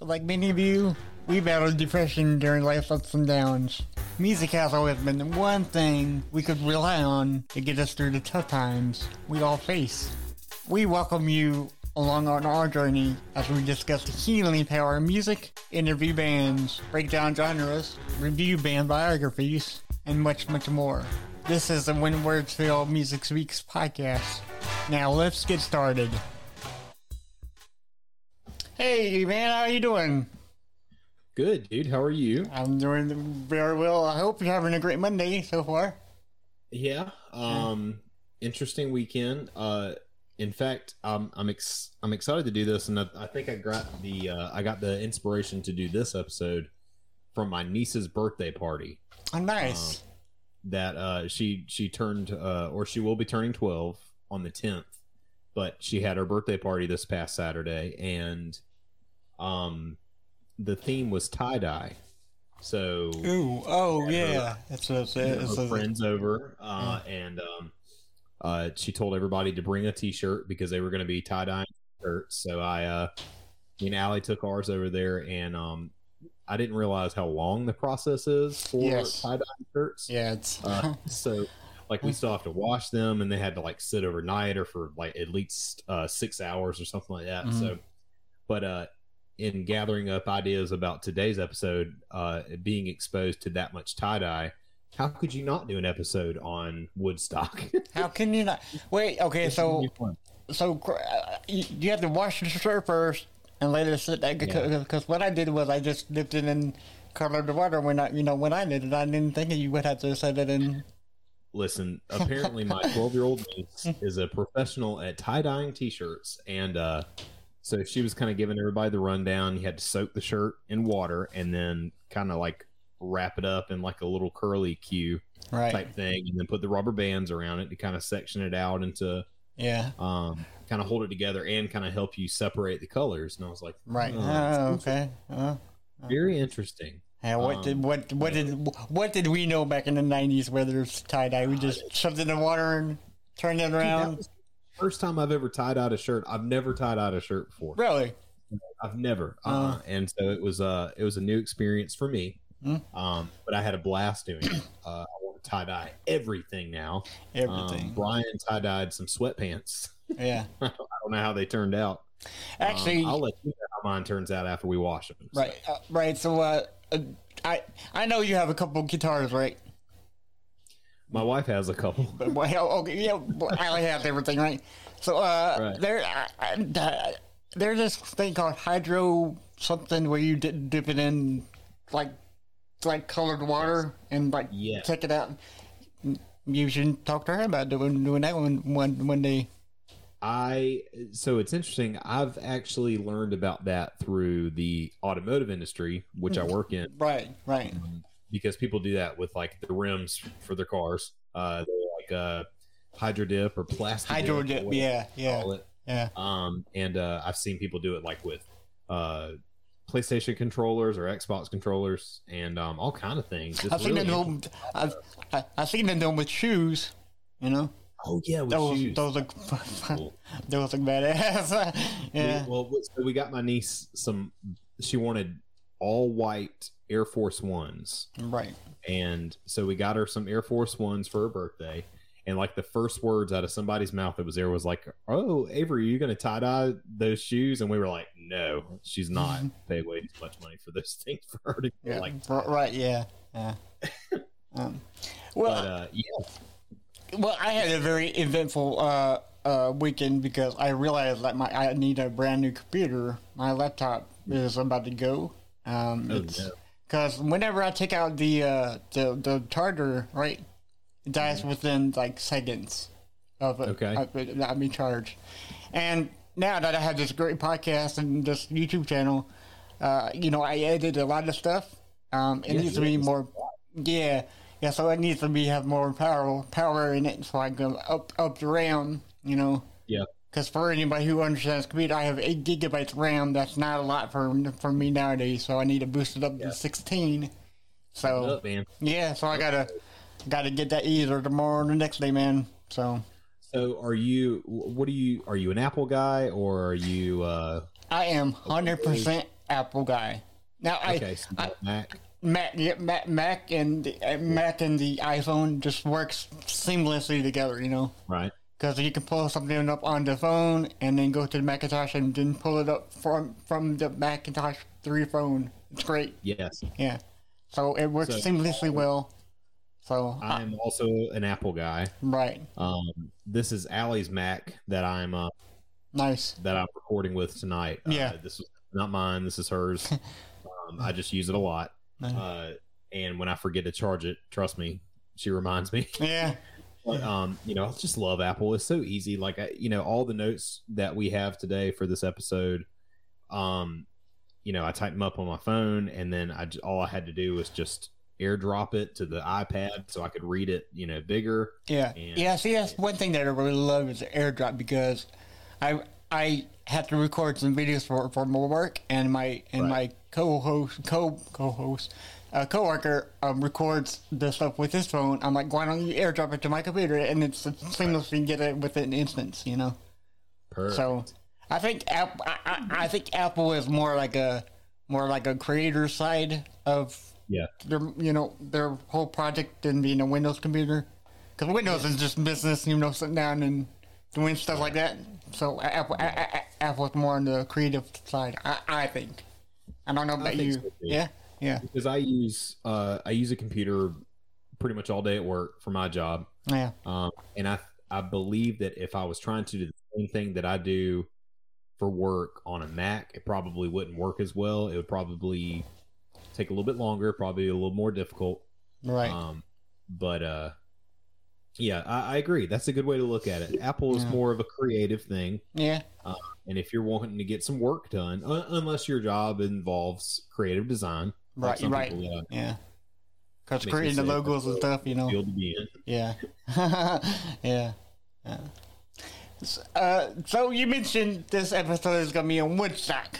Like many of you, we battled depression during life's ups and downs. Music has always been the one thing we could rely on to get us through the tough times we all face. We welcome you along on our journey as we discuss the healing power of music, interview bands, break down genres, review band biographies, and much, much more. This is the When Words Fail Music Speaks podcast. Now let's get started. Hey man, how you doing? Good, dude. How are you? I'm doing very well. I hope you're having a great Monday so far. Yeah. Um interesting weekend. Uh in fact, um, I'm ex- I'm excited to do this, and I, I think I got the uh, I got the inspiration to do this episode from my niece's birthday party. Oh, nice. Um, that uh, she she turned uh, or she will be turning 12 on the 10th, but she had her birthday party this past Saturday, and um, the theme was tie dye. So, ooh, oh yeah, that's what it's, it's, it's, friends over, uh, and um, uh, she told everybody to bring a T-shirt because they were going to be tie dyeing shirts. So I, uh, me and Allie took ours over there, and um, I didn't realize how long the process is for yes. tie dye shirts. Yeah, it's uh, so like we still have to wash them, and they had to like sit overnight or for like at least uh, six hours or something like that. Mm-hmm. So, but uh, in gathering up ideas about today's episode, uh, being exposed to that much tie dye how could you not do an episode on Woodstock? How can you not? Wait, okay, so so uh, you, you have to wash the shirt first and let it sit there because yeah. what I did was I just dipped it in colored water when I you know when I did it. I didn't think you would have to set it in. Listen, apparently my 12 year old niece is a professional at tie dyeing t-shirts, and uh, so she was kind of giving everybody the rundown. You had to soak the shirt in water and then kind of like wrap it up in like a little curly Q right. type thing, and then put the rubber bands around it to kind of section it out into yeah, um, kind of hold it together and kind of help you separate the colors. And I was like, right, oh, oh okay, uh, very interesting. Yeah, what um, did what what did what did we know back in the nineties? Whether it's tie dye, we just shoved it in the water and turned it around. Dude, first time I've ever tie dyed a shirt. I've never tie dyed a shirt before. Really? I've never. Uh, uh, and so it was uh it was a new experience for me. Mm. Um, but I had a blast doing it. Uh, I want to tie dye everything now. Everything. Um, Brian tie dyed some sweatpants. Yeah. I don't know how they turned out. Actually, um, I'll let you know how mine turns out after we wash them. So. Right. Uh, right. So, uh, uh, I I know you have a couple guitars, right? My wife has a couple. Well, okay, yeah, I have everything, right? So, uh, right. there, uh, uh, there's this thing called hydro something where you dip, dip it in like like colored water and like yeah. check it out. You should talk to her about doing doing that one one one day. I so it's interesting. I've actually learned about that through the automotive industry, which I work in. Right, right. Um, because people do that with like the rims for their cars. Uh, like uh, hydro dip or plastic hydro dip. dip yeah, yeah, yeah. Um, and uh, I've seen people do it like with uh PlayStation controllers or Xbox controllers and um, all kind of things. It's I've really seen them. I've I, I've seen them doing with shoes. You know. Oh yeah, with those, shoes. Those look cool. those look badass. yeah. Well, so we got my niece some. She wanted all white Air Force Ones. Right. And so we got her some Air Force Ones for her birthday and like the first words out of somebody's mouth that was there was like, "Oh, Avery, are you going to tie dye those shoes?" And we were like, "No, she's not. Pay way too much money for those things for her to yeah, like." Right? Yeah. Yeah. um, well, but, uh, yeah. Well, I had a very eventful uh, uh, weekend because I realized that my I need a brand new computer. My laptop is about to go. Um, oh, Because whenever I take out the uh, the the charger, right, it dies within like seconds of it. Okay. Of not being charged. And now that I have this great podcast and this YouTube channel, uh, you know, I edit a lot of stuff. Um, it needs to be more, yeah, yeah. So it needs to be have more power power in it, so I can up up the RAM. You know. Yeah. Because for anybody who understands computer, I have eight gigabytes RAM. That's not a lot for for me nowadays. So I need to boost it up yeah. to sixteen. So up, yeah, so I gotta got to get that either tomorrow or the next day, man. So. So are you? What are you? Are you an Apple guy or are you? uh I am hundred percent Apple guy. Now I, Okay, so I Mac. Mac, yeah, Mac, Mac and the, uh, Mac and the iPhone just works seamlessly together. You know, Right. Because you can pull something up on the phone and then go to the Macintosh and then pull it up from from the Macintosh through phone. It's great. Yes. Yeah. So it works So- seamlessly well. So I, I'm also an Apple guy. right, Um, this is Allie's Mac that I'm uh, nice. that I'm recording with tonight. Uh, Yeah. this is not mine. This is hers. um, I just use it a lot. Uh, and when I forget to charge it, trust me, she reminds me. Yeah, But, um, you know, I just love Apple. It's so easy. Like, I, you know, all the notes that we have today for this episode, um, you know, I typed them up on my phone, and then I all I had to do was just airdrop it to the iPad so I could read it, you know, bigger. yeah, And- yeah. See, that's one thing that I really love is the AirDrop because I I had to record some videos for for my work and my and Right. my co-host co co-host. Uh, coworker um, records the stuff with his phone. I'm like, why don't you airdrop it to my computer? And it's seamless seamlessly get it within an instance, you know. Perfect. So I think App, I, I, I think Apple is more like a more like a creator side of yeah, their you know their whole project than being a Windows computer. Because Windows is just business, you know, sitting down and doing stuff like that. So Apple A- A- A- Apple's more on the creative side, I, I think. I don't know about you. so, yeah, yeah, because I use uh, I use a computer pretty much all day at work for my job. yeah, Um, and I I believe that if I was trying to do the same thing that I do for work on a Mac, it probably wouldn't work as well. It would probably take a little bit longer, probably a little more difficult. right. Um, but uh, yeah, I, I agree. That's a good way to look at it. Apple is Yeah. more of a creative thing, yeah, and if you're wanting to get some work done, uh, unless your job involves creative design, right, some right, people, uh, yeah. Because creating the logos and "Oh, stuff, you know. field to be in. Yeah. yeah. Yeah. Uh, so you mentioned this episode is going to be on Woodstock.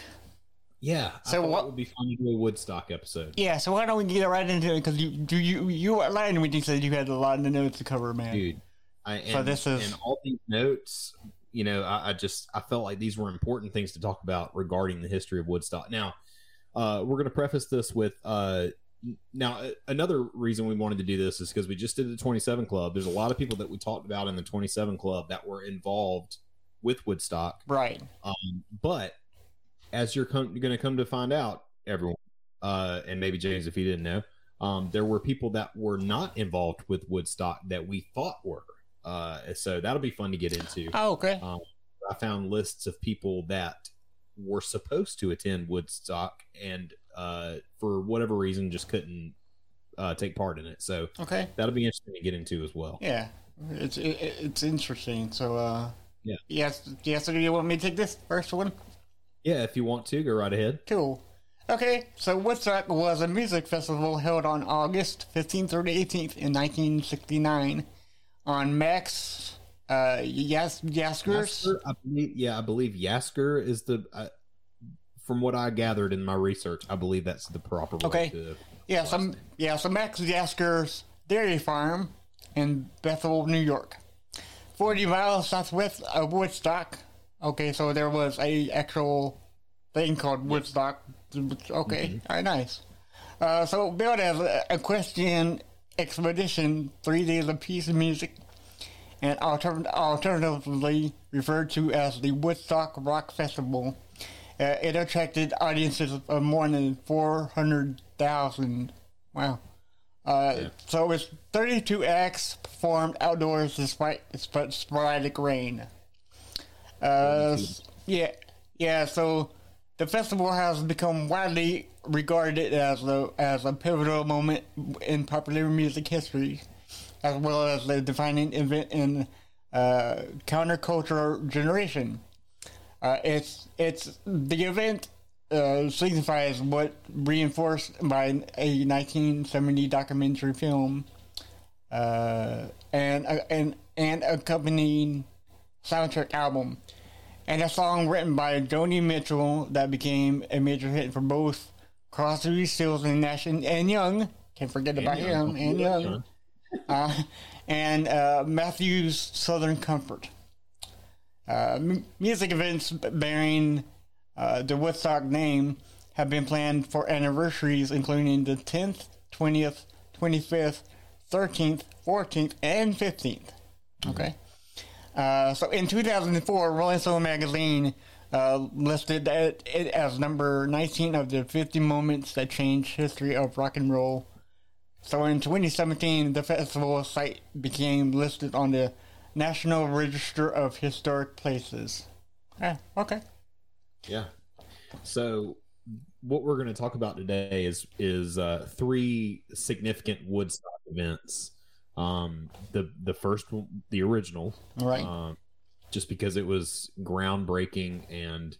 Yeah. So what- it would be fun to do a Woodstock episode? Yeah, so why don't we get right into it? Because you, do you, you were lying when you said you had a lot of the notes to cover, man. dude. I, and, So this is- and all these notes. You know, I, I just I felt like these were important things to talk about regarding the history of Woodstock. Now, uh, we're going to preface this with uh, now another reason we wanted to do this is because we just did the 27 Club. There's a lot of people that we talked about in the 27 Club that were involved with Woodstock. Right. Um, but as you're com- going to come to find out, everyone, uh, and maybe James, if you didn't know, um, there were people that were not involved with Woodstock that we thought were. Uh, so that'll be fun to get into. Oh, okay. I found lists of people that were supposed to attend Woodstock and uh, for whatever reason just couldn't uh, take part in it. So Okay. that'll be interesting to get into as well. Yeah. It's it, it's interesting. So, uh, Yeah. Yes. Yes. Do you want me to take this first one? Yeah, if you want to, go right ahead. Cool. Okay, so Woodstock was a music festival held on August 15th through the 18th in 1969 on Max uh, yes Yasgurs. Yasgur, I believe, yeah, I believe Yasgur is the. Uh, from what I gathered in my research, I believe that's the proper way Okay. to. Yeah, some yeah, so Max Yasgur's dairy farm in Bethel, New York. 40 miles southwest of Woodstock. Okay, so there was a actual thing called Woodstock. Okay, all right, nice. Uh, so billed as a equestrian expedition, three days of peace and music, and alter- alternatively referred to as the Woodstock Rock Festival. Uh, it attracted audiences of more than 400,000. Wow. Uh, So it was 32 acts performed outdoors despite sp- sporadic rain. Uh, yeah, yeah. So the festival has become widely regarded as a as a pivotal moment in popular music history, as well as the defining event in uh, counterculture generation. Uh, it's it's the event uh, signifies what reinforced by a 1970 documentary film uh, and uh, and and accompanying soundtrack album, and a song written by Joni Mitchell that became a major hit for both Crosby, Stills, and Nash and, and Young. Can't forget about him and Young. Uh, and uh, Matthew's Southern Comfort. Uh, m- music events bearing uh, the Woodstock name have been planned for anniversaries, including the 10th, 20th, 25th, 13th, 14th, and 15th. Okay. Uh, so in 2004, Rolling Stone magazine uh, listed it, it as number 19 of the 50 moments that changed history of rock and roll. So in 2017, the festival site became listed on the National Register of Historic Places. Yeah, okay. Yeah. So what we're going to talk about today is is uh, three significant Woodstock events. Um, the the first one, the original, Right. um, just because it was groundbreaking and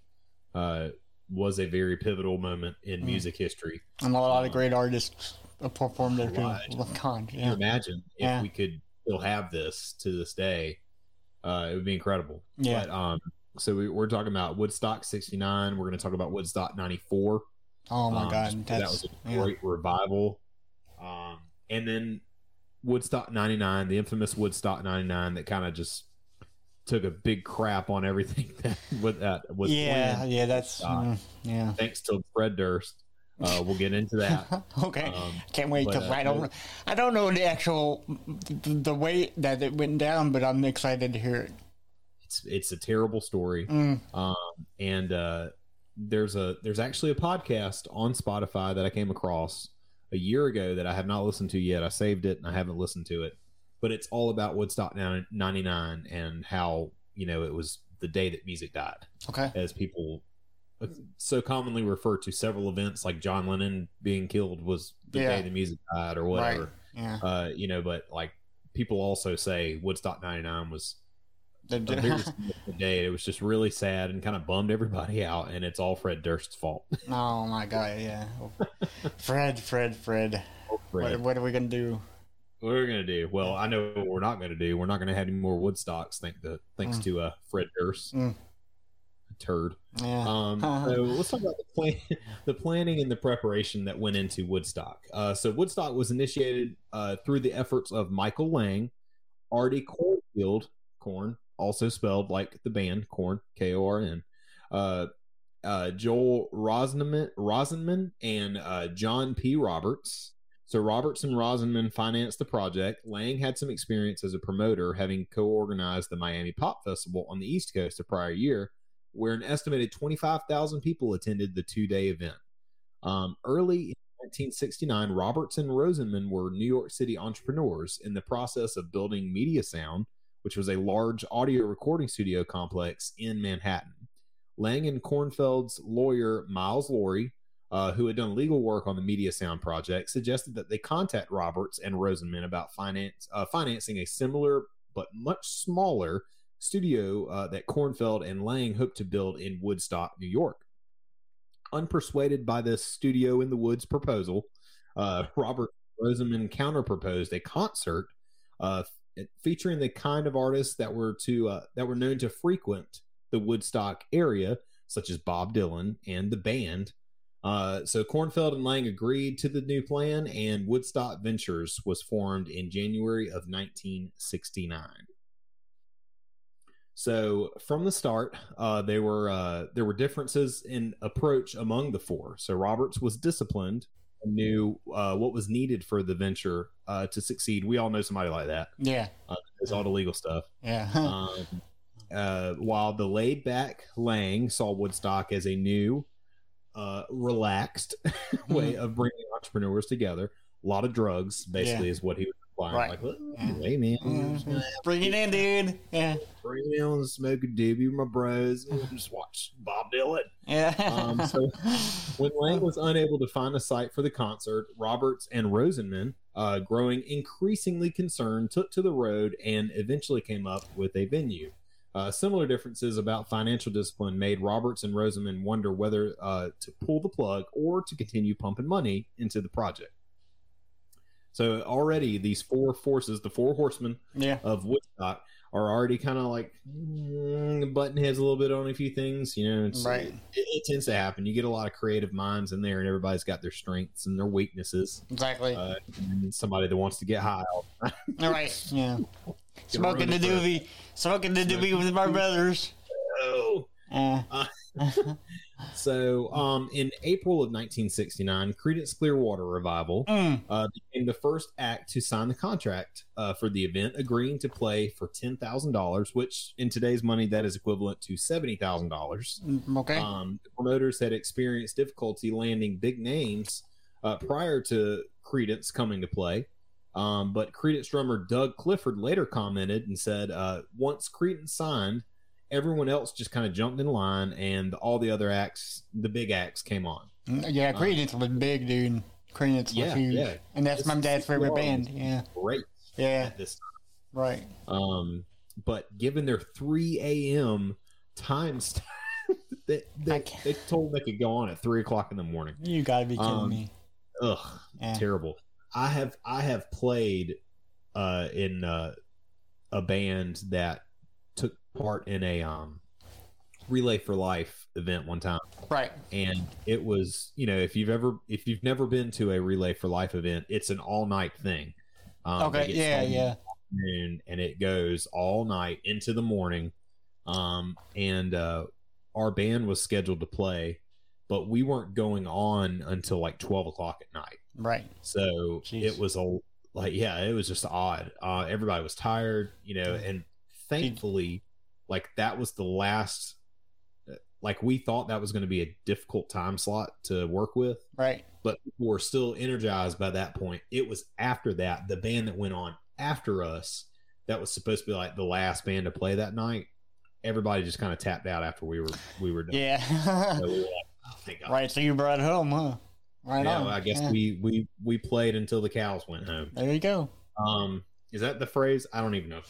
uh, was a very pivotal moment in Mm. music history. and a lot of great artists uh, performed there too. Right. Look Can you imagine if Yeah. we could still have this to this day? Uh, it would be incredible. Yeah. But, um, so we, we're talking about Woodstock '69. We're going to talk about Woodstock '94. Oh my Um, God, just because that's that was a yeah. great revival. Um, and then Woodstock '99, the infamous Woodstock '99, that kind of just took a big crap on everything that with that was yeah, planned, yeah. That's Woodstock. mm, yeah. thanks to Fred Durst. Uh, we'll get into that. okay. Um, Can't wait but, because uh, I don't, I don't know the actual the, the way that it went down, but I'm excited to hear it. it's it's a terrible story. Mm, Um, and uh, there's a there's actually a podcast on Spotify that I came across a year ago that I have not listened to yet. I saved it and I haven't listened to it, but it's all about Woodstock '99 and how you know it was the day that music died, okay. as people so commonly refer to several events like John Lennon being killed was the Yeah. day the music died or whatever. Yeah. Uh, you know, but like people also say Woodstock '99 was The- very day. It was just really sad and kind of bummed everybody out, and it's all Fred Durst's fault. oh my God. Yeah. Fred, Fred, Fred. Fred. What, what are we gonna do? What are we gonna do? Well, I know what we're not gonna do. We're not gonna have any more Woodstocks. Thank the thanks Mm. to uh, Fred Durst, Mm. Turd. Yeah. Um, so let's talk about the plan, the planning and the preparation that went into Woodstock. Uh, so Woodstock was initiated uh, through the efforts of Michael Lang, Artie Kornfeld, Korn, also spelled like the band Korn, K O R N, uh, uh, Joel Rosenman, Rosenman, and uh, John P. Roberts. So Roberts and Rosenman financed the project. Lang had some experience as a promoter, having co-organized the Miami Pop Festival on the East Coast a prior year where an estimated 25,000 people attended the two day event. Um, early in 1969, Roberts and Rosenman were New York City entrepreneurs in the process of building Media Sound, which was a large audio recording studio complex in Manhattan. Lang and Kornfeld's lawyer, Miles Lourie, uh, who had done legal work on the Media Sound project, suggested that they contact Roberts and Rosenman about finance, uh, financing a similar but much smaller studio uh, that Kornfeld and Lang hoped to build in Woodstock, New York. Unpersuaded by this studio in the woods proposal, uh, Robert Rosenman counterproposed a concert uh, featuring the kind of artists that were to uh, that were known to frequent the Woodstock area, such as Bob Dylan and the band. Uh, so Kornfeld and Lang agreed to the new plan, and Woodstock Ventures was formed in January of 1969. So from the start, uh, there were uh, there were differences in approach among the four. So Roberts was disciplined and knew uh, what was needed for the venture uh, to succeed. We all know somebody like that. Yeah. it's all the legal stuff. Yeah. Um, uh, while the laid back Lang saw Woodstock as a new, uh, relaxed way of bringing entrepreneurs together. A lot of drugs, basically, is what he was Right. Like, "Well, Yeah. hey man, Mhm. Bring it in, dude. Yeah. bring me on, smoke a doobie my bros, just watch Bob Dylan. Yeah. Um, so when Lang was unable to find a site for the concert, Roberts and Rosenman, uh, growing increasingly concerned, took to the road and eventually came up with a venue. Uh, similar differences about financial discipline made Roberts and Rosenman wonder whether uh, to pull the plug or to continue pumping money into the project. So already these four forces, the four horsemen yeah. of Woodstock, are already kind of like mm, button heads a little bit on a few things. You know, it's, Right. it, it tends to happen. You get a lot of creative minds in there, and everybody's got their strengths and their weaknesses. Exactly. Uh, and somebody that wants to get high. all the time. All right. Yeah. Smoking the running for it. doobie. Smoking the doobie with my brothers. Oh. Uh, So, um, in April of 1969, Creedence Clearwater Revival Mm, uh, became the first act to sign the contract uh, for the event, agreeing to play for ten thousand dollars, which in today's money that is equivalent to seventy thousand dollars. mm, okay. Um, the promoters had experienced difficulty landing big names uh, prior to Creedence coming to play. Um, but Creedence drummer Doug Clifford later commented and said, uh, once Creedence signed, everyone else just kind of jumped in line, and all the other acts, the big acts, came on. Mm, yeah, Creedence was big, dude. Creedence was Yeah, huge. yeah. And that's This my dad's favorite band. Yeah. Great Yeah. this Right. Um, but given their 3 a.m. time stamp, they, they, they told they could go on at 3 o'clock in the morning. You gotta be kidding Um, me. Ugh, Yeah. terrible. I have I have played uh, in uh, a band that took part in a um, Relay for Life event one time, Right. and it was you know if you've ever if you've never been to a Relay for Life event, it's an all night thing. Um, Okay. Yeah. Yeah. afternoon and it goes all night into the morning. Um, and uh, our band was scheduled to play, but we weren't going on until like 12 o'clock at night. Right. So Jeez. it was a like, yeah, it was just odd. Uh, everybody was tired, you know, and thankfully, like that was the last. Like we thought that was going to be a difficult time slot to work with, Right. but were still energized by that point. It was after that, the band that went on after us, that was supposed to be like the last band to play that night. Everybody just kind of tapped out after we were we were done. Yeah. So we were like, oh, right. So you brought it home, huh? Right Yeah, on. I guess Yeah. we we we played until the cows went home. There you go. Um, is that the phrase? I don't even know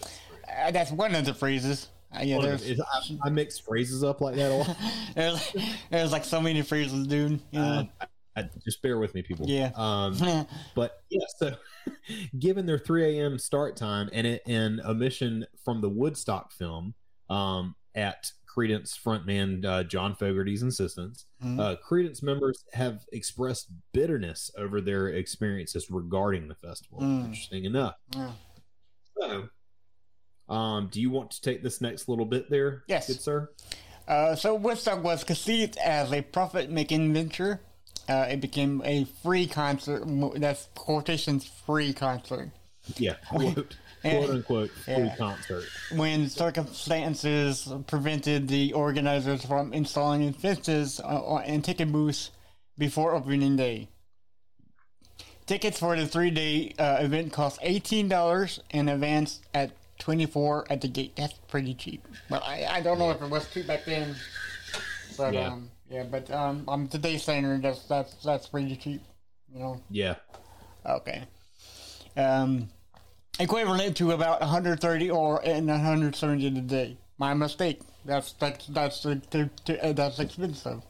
Uh, that's one of the phrases. Uh, yeah. There's, I, I mix phrases up like that a lot. there's there's like so many phrases, dude. You know? Uh, I, I, just bear with me, people. Yeah. Um, But yeah, so given their 3 a.m. start time and it, and a mission from the Woodstock film um, at Creedence frontman uh, John Fogerty's insistence, Mhm. uh, Creedence members have expressed bitterness over their experiences regarding the festival. Mm. Interesting enough. Yeah. So, um, do you want to take this next little bit there? Yes. Good sir. Uh, so Woodstock was conceived as a profit-making venture. Uh, it became a free concert. That's quotations free concert. Yeah. Quote, Yeah. quote unquote free Yeah. concert. When circumstances prevented the organizers from installing fences uh, uh, and ticket booths before opening day. Tickets for the three-day uh, event cost eighteen dollars in advance at twenty-four at the gate. That's pretty cheap. But I, I don't know if it was cheap back then. But Yeah. um, yeah, but um, on today's standard, that's that's that's pretty cheap. You know. Yeah. Okay. Um, equivalent to about 130 or and 170 today. My mistake. That's that's that's uh, that's expensive.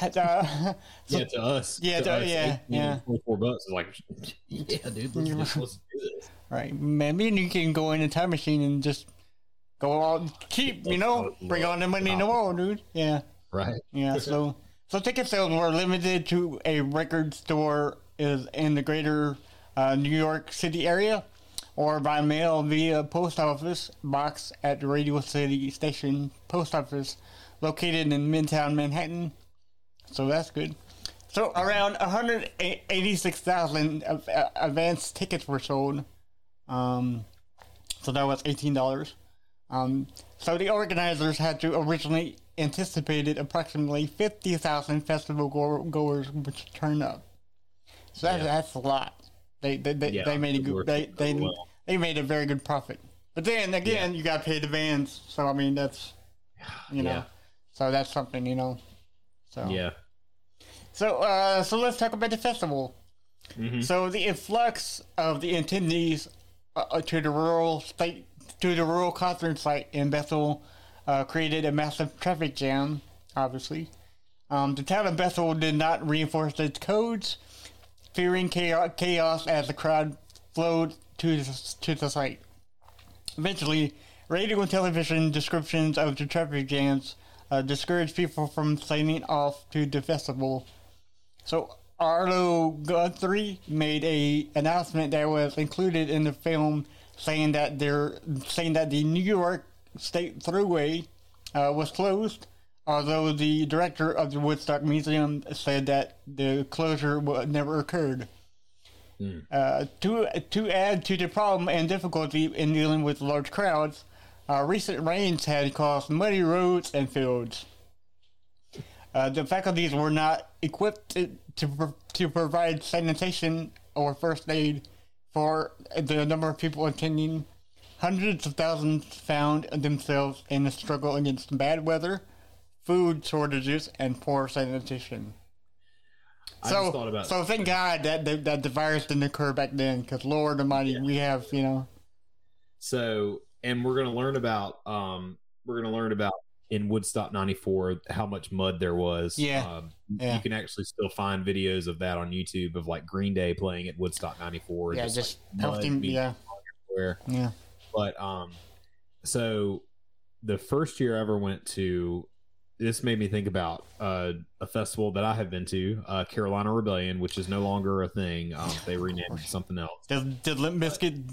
Uh, so- Yeah, to us. Yeah, to- us, yeah, 18, yeah. 24 bucks is like, yeah, dude, let's, Yeah. let's, let's do this. right. Maybe you can go in a time machine and just go all cheap. You know, bring all the money in the world, dude. Yeah. Right. Yeah, so so ticket sales were limited to a record store is in the greater uh, New York City area, or by mail via post office box at the Radio City Station post office, located in Midtown Manhattan. So that's good. So around 186,000 av- uh, advance tickets were sold. Um, so that was eighteen dollars. Um, so the organizers had to originally anticipated approximately 50,000 festival go- goers which turned up. So that, Yeah. that's a lot. They they, they, Yeah, they made a good they they, well. they made a very good profit. But then again, you got to pay the bands. So I mean that's you know. Yeah. So that's something, you know. So Yeah. So, uh, so let's talk about the festival. Mhm. So the influx of the attendees uh, to the rural state to the rural concert site in Bethel uh, created a massive traffic jam. Obviously, um, the town of Bethel did not reinforce its codes, fearing chaos, chaos as the crowd flowed to the, to the site. Eventually, radio and television descriptions of the traffic jams uh, discouraged people from signing off to the festival. So Arlo Guthrie made a announcement that was included in the film, saying that they're saying that the New York State Thruway uh, was closed although the director of the Woodstock Museum said that the closure never occurred. Uh, to to add to the problem and difficulty in dealing with large crowds, uh, recent rains had caused muddy roads and fields. Uh, the faculties were not equipped to to, to provide sanitation or first aid for the number of people attending. Hundreds of thousands found themselves in a struggle against bad weather, food shortages, and poor sanitation. I So, just thought about so thank God that that, that the virus didn't occur back then, because Lord Almighty, we have you know, So, and we're going to learn about um we're going to learn about in Woodstock 94 how much mud there was. Yeah. Um, Yeah. You can actually still find videos of that on YouTube of like Green Day playing at Woodstock 94. yeah, just, just like, healthy, mud yeah, everywhere. yeah, But um so the first year I ever went to this made me think about uh, a festival that I have been to, uh, Carolina Rebellion, which is no longer a thing. Um, they renamed it something else. Did, did Limp Bizkit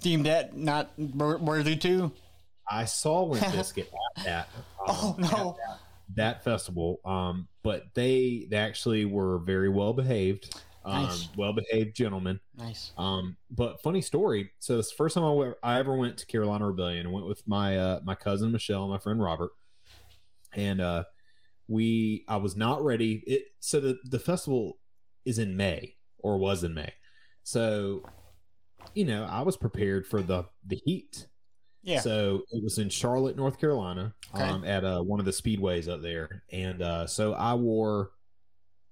deem that not worthy too? I saw Limp Bizkit at that. um, Oh no! that festival. Um, but they they actually were very well behaved, um, Nice. well behaved gentlemen. Nice. Um, but funny story. So it's the first time I, ever went to Carolina Rebellion. I went with my uh, my cousin Michelle and my friend Robert, and uh, we I was not ready. It so the the festival is in May or was in May, so you know I was prepared for the the heat. Yeah. So it was in Charlotte, North Carolina, Okay. um, at uh, one of the speedways up there, and uh, so I wore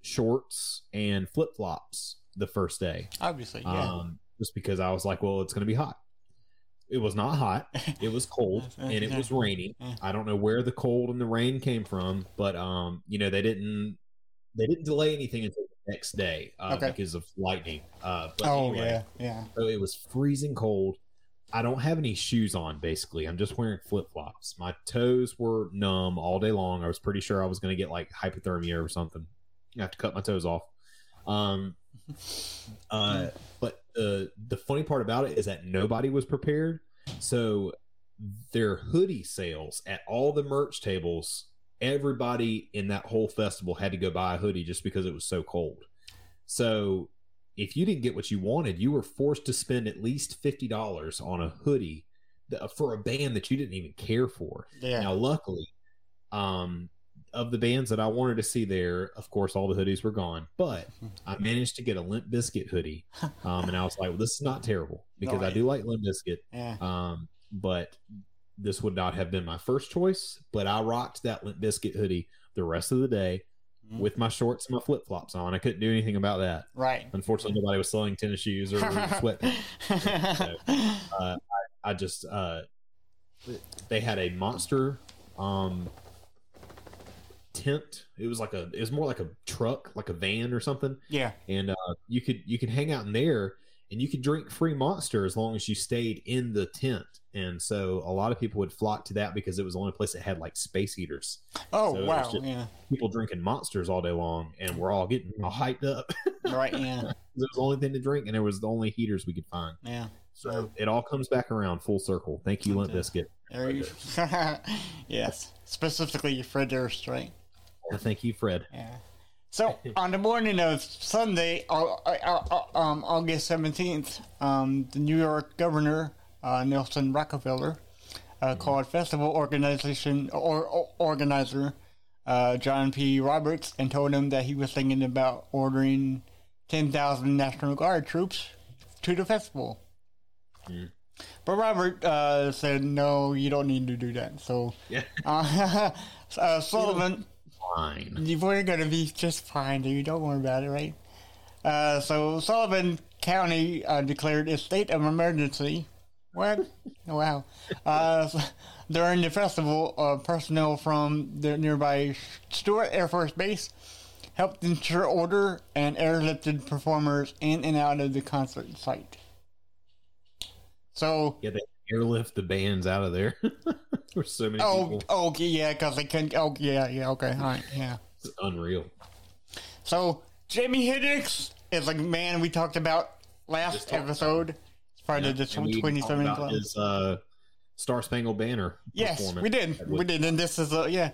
shorts and flip flops the first day, Obviously, yeah. um, just because I was like, well, it's going to be hot. It was not hot. It was cold and it was raining. I don't know where the cold and the rain came from, but um, you know, they didn't they didn't delay anything until the next day uh, Okay. because of lightning. Uh, but oh anyway, yeah, yeah. so it was freezing cold. I don't have any shoes on, basically. I'm just wearing flip flops. My toes were numb all day long. I was pretty sure I was going to get like hypothermia or something. I have to cut my toes off. Um, uh, but the the funny part about it is that nobody was prepared. So their hoodie sales at all the merch tables, everybody in that whole festival had to go buy a hoodie just because it was so cold. So if you didn't get what you wanted, you were forced to spend at least fifty dollars on a hoodie for a band that you didn't even care for. Yeah. Now, luckily, um, of the bands that I wanted to see there, of course, all the hoodies were gone. But I managed to get a Limp Bizkit hoodie, um, and I was like, "Well, this is not terrible because I do like Limp Bizkit." yeah. Um, but this would not have been my first choice. But I rocked that Limp Bizkit hoodie the rest of the day Mhm. with my shorts and my flip flops on. I couldn't do anything about that. Right. Unfortunately, nobody was selling tennis shoes or sweatpants. I just uh, they had a monster um, tent. It was like a it was more like a truck, like a van or something. yeah. And uh, you could you could hang out in there and you could drink free monster as long as you stayed in the tent. And so a lot of people would flock to that because it was the only place that had like space heaters. Oh So wow. Yeah. People drinking monsters all day long, and we're all getting all hyped up. Right. Yeah. it was the only thing to drink, and it was the only heaters we could find. Yeah. So it all comes back around full circle. Thank you, Limp Bizkit. There you. yes. Specifically, Fred Durst, right? And thank you, Fred. Yeah. So on the morning of Sunday, uh, uh, uh, um, August seventeenth, um, the New York governor Nelson Rockefeller uh, called festival organization or, or organizer uh, John P. Roberts and told him that he was thinking about ordering ten thousand National Guard troops to the festival. Mm. But Robert uh, said, "No, you don't need to do that." So Yeah, uh, uh, Sullivan. fine. We're gonna be just fine, dude. Don't worry about it, right? Uh, so Sullivan County uh, declared a state of emergency. What? wow. Uh, during the festival, uh, personnel from the nearby Stewart Air Force Base helped ensure order and airlifted performers in and out of the concert site. So, Yeah, they airlift the bands out of there. There's so many oh, people. oh, okay, yeah, because they couldn't. Oh, yeah, yeah, okay, all right, yeah. It's unreal. So Jimi Hendrix is a man we talked about last talked episode. It's part Yeah, of the twenty about. His uh, Star Spangled Banner. Yes, we did. We did, and this is a yeah.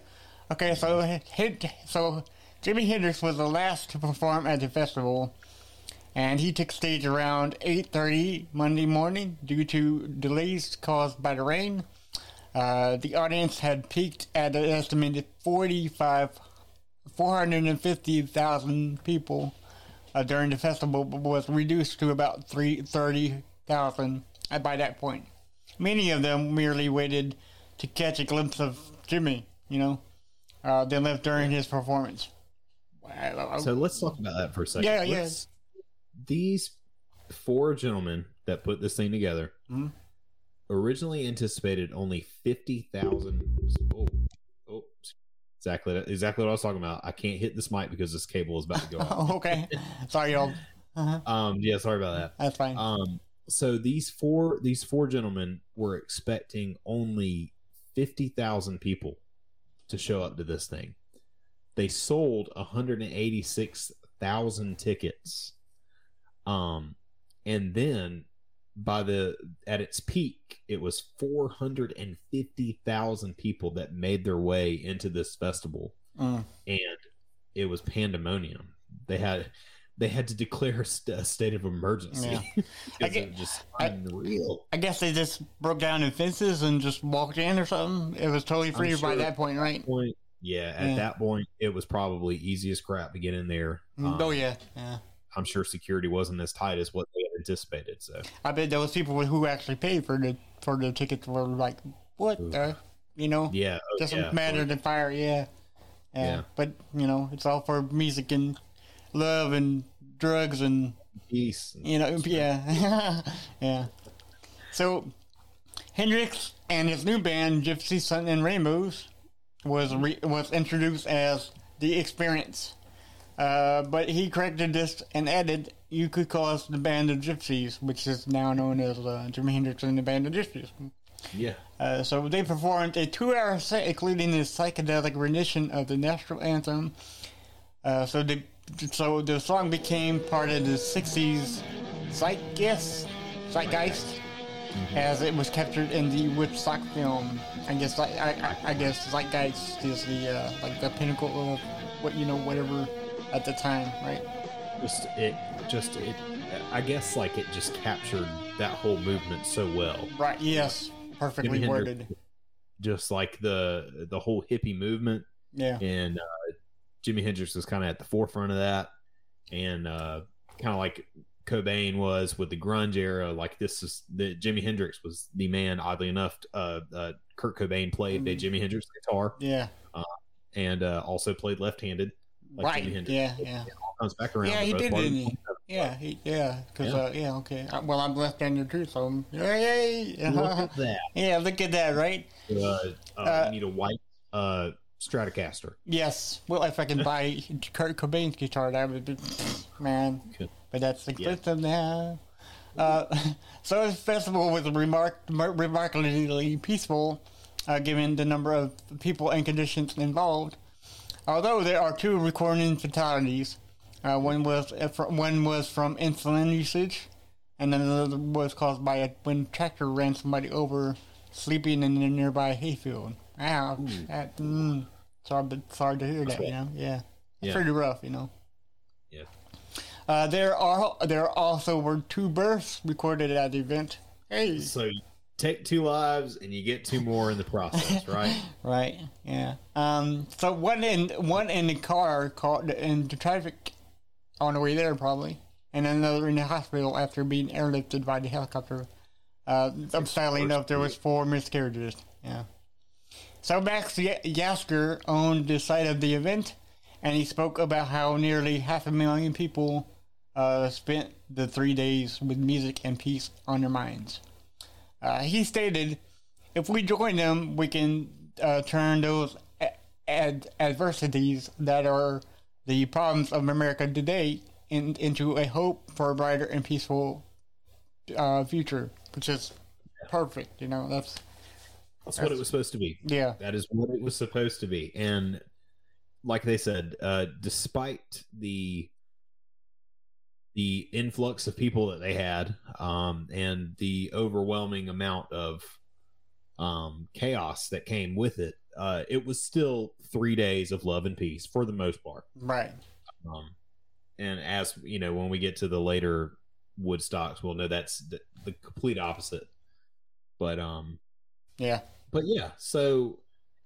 Okay, so hit, so Jimi Hendrix was the last to perform at the festival, and he took stage around 8:30 Monday morning due to delays caused by the rain. Uh, the audience had peaked at an estimated 45, 450,000 people uh, during the festival, but was reduced to about 330,000 by that point. Many of them merely waited to catch a glimpse of Jimi, you know, uh, then left during his performance. So let's talk about that for a second. Yeah, let's, These four gentlemen that put this thing together mm-hmm. originally anticipated only 50,000. Oh, oh, exactly, exactly what I was talking about. I can't hit this mic because this cable is about to go off. okay. Sorry, y'all. Uh-huh. Um, yeah, sorry about that. That's fine. Um, so these four these four gentlemen were expecting only 50,000 people to show up to this thing. They sold 186,000 tickets. Um and then by the at its peak it was 450,000 people that made their way into this festival. Mm. And it was pandemonium. They had they had to declare a state of emergency. Yeah. I get, just unreal. I, I, guess they just broke down in fences and just walked in or something. It was totally free sure by that point, right? Point, yeah, at yeah. that point, it was probably easiest crap to get in there. Mm, um, oh yeah, yeah. I'm sure security wasn't as tight as what they had anticipated. So I bet those people who actually paid for the for the tickets were like, "What Ooh. the?" You know? Yeah. Oh, just yeah. matter than fire. Yeah. yeah. Yeah. But you know, it's all for music and love and drugs and peace. You know, yeah, yeah. So Hendrix and his new band, Gypsy Sun and Rainbows, was re- was introduced as the Experience. Uh, but he corrected this and added, "You could call us the Band of Gypsys," which is now known as uh, Jimi Hendrix and the Band of Gypsys. Yeah. Uh, so they performed a two-hour set, including a psychedelic rendition of the national anthem. Uh, so they so the song became part of the 60s zeitgeist, zeitgeist as it was captured in the Woodstock film. I guess I, I, I guess zeitgeist is the uh, like the pinnacle of what you know whatever at the time, right? Just it, just it. I guess like it just captured that whole movement so well. Right. Yes. Perfectly worded. Just like the the whole hippie movement. Yeah. And uh, Jimi Hendrix was kind of at the forefront of that, and uh, kind of like Cobain was with the grunge era. Like this is the Jimi Hendrix was the man. Oddly enough, uh, uh, Kurt Cobain played the mm-hmm. Jimi Hendrix guitar. Yeah, uh, and uh, also played left-handed. Like right. Yeah, yeah. comes back around. Yeah, he did, didn't he? Yeah, he, yeah. Because yeah. Uh, yeah, okay. Uh, well, I'm left-handed too, so yay! Look at that. Yeah, look at that. Right. Uh, uh, you need a white uh, Stratocaster. Yes. Well, if I can buy Kurt Cobain's guitar, that would be man. But that's expensive yeah. now. Uh, so the festival was remark- remarkably peaceful, uh, given the number of people and conditions involved. Although there are two recording fatalities, uh, one was uh, one was from insulin usage, and another was caused by a when tractor ran somebody over sleeping in a nearby hayfield. Ouch! That, mm, sorry, but sorry to hear that. You know, yeah, it's yeah. pretty rough. You know. Yeah. Uh, there are there also were two births recorded at the event. Hey. So you take two lives and you get two more in the process, right? right. Yeah. Um. So one in one in the car caught in the traffic on the way there probably, and another in the hospital after being airlifted by the helicopter. Uh, sadly enough, there was four miscarriages. Yeah. So Max Yasgur owned the site of the event, and he spoke about how nearly half a million people uh, spent the three days with music and peace on their minds. Uh, he stated, "If we join them, we can uh, turn those ad- adversities that are the problems of America today in- into a hope for a brighter and peaceful uh, future, which is perfect. You know, that's." That's what it was supposed to be. Yeah. That is what it was supposed to be. And like they said, uh, despite the the influx of people that they had, um, and the overwhelming amount of um, chaos that came with it, uh, it was still three days of love and peace for the most part. Right. Um, and as you know, when we get to the later Woodstocks, we'll know that's the, the complete opposite. But um, Yeah. but yeah, so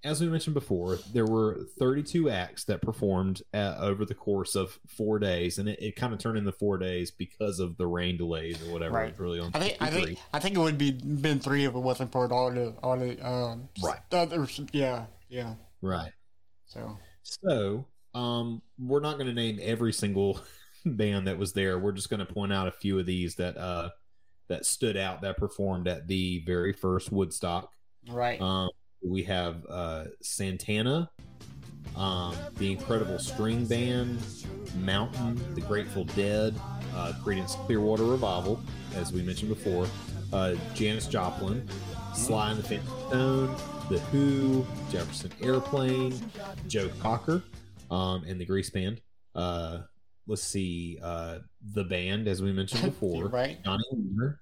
as we mentioned before, there were 32 acts that performed uh, over the course of four days, and it, it kind of turned into four days because of the rain delays or whatever. Right. Really on I think I think I think it would be been three if it wasn't for all the all the um Right. others. Yeah. Yeah. right. So So, um, we're not going to name every single band that was there. We're just going to point out a few of these that uh that stood out that performed at the very first Woodstock. Right. Um, we have uh, Santana, um, the Incredible String Band, Mountain, the Grateful Dead, uh, Creedence Clearwater Revival, as we mentioned before, uh, Janis Joplin, Sly and the Family Stone, The Who, Jefferson Airplane, Joe Cocker, um, and the Grease Band. Uh, let's see, uh, the band, as we mentioned before, right. Johnny Weaver,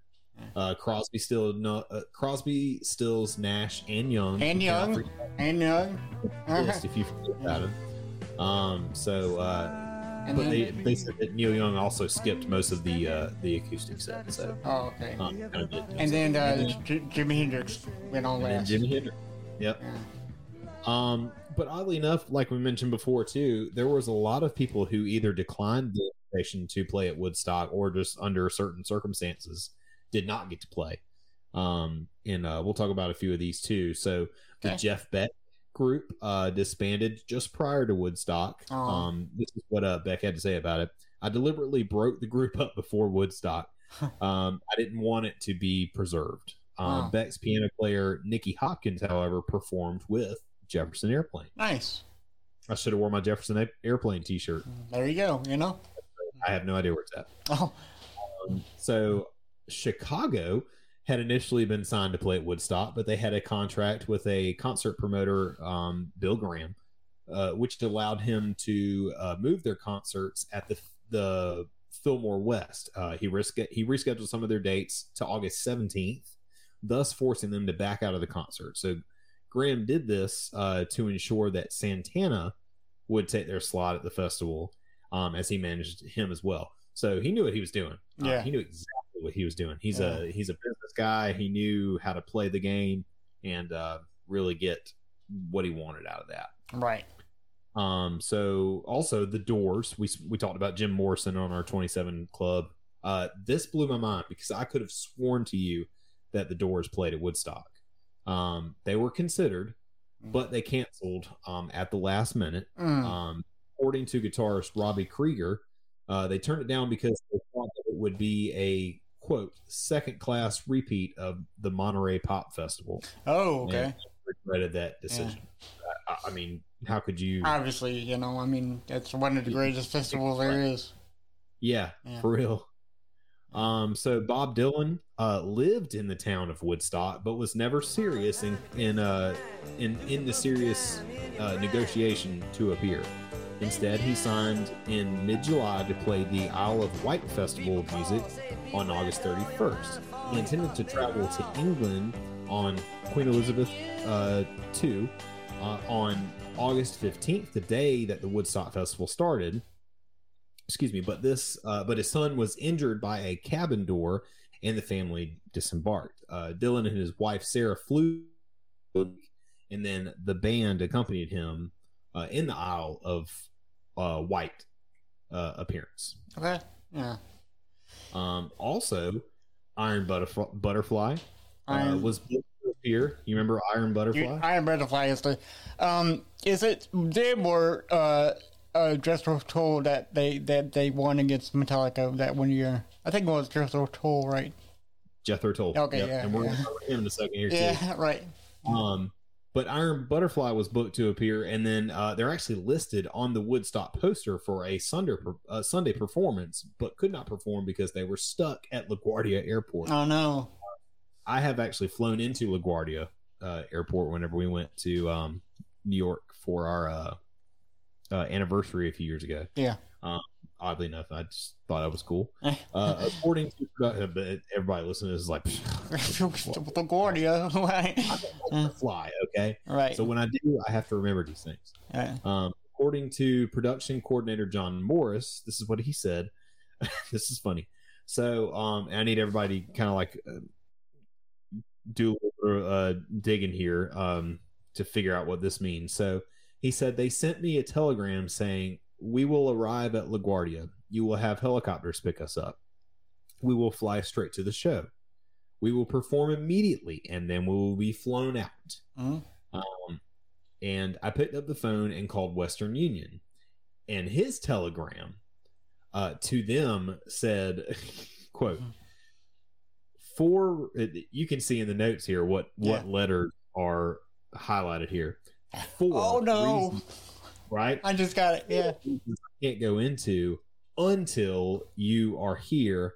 uh, Crosby, Still, no, uh, Crosby, Stills, Nash, and Young, And You Young. And young. if you forget about him. Um, so, uh, but they, they said that Neil Young also skipped most of the uh, the acoustic set, so oh, okay. um, kind of. And then, uh, and then, J- Jimi Hendrix went on last. Jimi Hendrix. Yep. Yeah. Um, but oddly enough, like we mentioned before too, there was a lot of people who either declined the invitation to play at Woodstock or just under certain circumstances did not get to play. Um, and uh, we'll talk about a few of these too. So the Okay. Jeff Beck group uh, disbanded just prior to Woodstock. Oh. Um, this is what uh, Beck had to say about it. I deliberately broke the group up before Woodstock. um, I didn't want it to be preserved. Um, Oh. Beck's piano player Nicky Hopkins, however, performed with Jefferson Airplane. Nice. I should have worn my Jefferson Airplane T-shirt. There you go. You know. I have no idea where it's at. Oh, So Chicago had initially been signed to play at Woodstock, but they had a contract with a concert promoter, um, Bill Graham, uh, which allowed him to uh, move their concerts at the the Fillmore West. Uh, he risk he rescheduled some of their dates to August seventeenth, thus forcing them to back out of the concert. So Graham did this uh, to ensure that Santana would take their slot at the festival, um, as he managed him as well. So he knew what he was doing. Uh, Yeah. he knew exactly what he was doing. He's Yeah. a he's a business guy. He knew how to play the game and uh, really get what he wanted out of that. right. Um, so also the Doors. We we talked about Jim Morrison on our 27 club. Uh, this blew my mind because I could have sworn to you that the Doors played at Woodstock. Um, they were considered, but they canceled um, at the last minute. Mm. Um, according to guitarist Robbie Krieger, uh, they turned it down because they thought that it would be a quote second class repeat of the Monterey Pop Festival. oh, okay. And regretted that decision. I, I mean, how could you? Obviously, you know. I mean, it's one of the greatest festivals there is. Yeah, Yeah. for real. Um, so Bob Dylan uh, lived in the town of Woodstock, but was never serious in in uh, in in the serious uh, negotiation to appear. Instead, he signed in mid-July to play the Isle of Wight Festival of Music on August 31st. He intended to travel to England on Queen Elizabeth uh, II uh, on August 15th, the day that the Woodstock Festival started excuse me but this uh, but his son was injured by a cabin door and the family disembarked uh, dylan and his wife sarah flew and then the band accompanied him uh, in the aisle of uh, white uh, appearance Okay. Yeah. um, also iron butterfly, butterfly uh, Iron- was appear you remember iron butterfly You- Iron Butterfly is the. Um, is it they were uh uh just told that they that they won against Metallica that one year. I think it was Jethro Tull, right? jethro tull Okay, Yep, yeah, and we're yeah. going to talk him in a second here too Yeah, right. Um, but Iron Butterfly was booked to appear, and then uh, they're actually listed on the Woodstock poster for a Sunday uh, Sunday performance, but could not perform because they were stuck at LaGuardia Airport. Oh no. I have actually flown into LaGuardia uh, Airport whenever we went to um, New York for our uh, uh, anniversary a few years ago. Yeah. Oddly enough, I just thought that was cool. Uh, according to uh, everybody listening to this is like, right? Fly, okay? Right. So when I do, I have to remember these things. Yeah. Um, according to production coordinator John Morris, this is what he said. this is funny. So um, I need everybody kind of like uh, do a little uh, digging here um, to figure out what this means. So he said they sent me a telegram saying we will arrive at LaGuardia. You will have helicopters pick us up. We will fly straight to the show. We will perform immediately, and then we will be flown out. Mhm. Um, and I picked up the phone and called Western Union, and his telegram uh, to them said, "quote Mhm. For you can see in the notes here what what Yeah. letters are highlighted here. For Oh no! reasons, right? I just got it. Yeah. I can't go into until you are here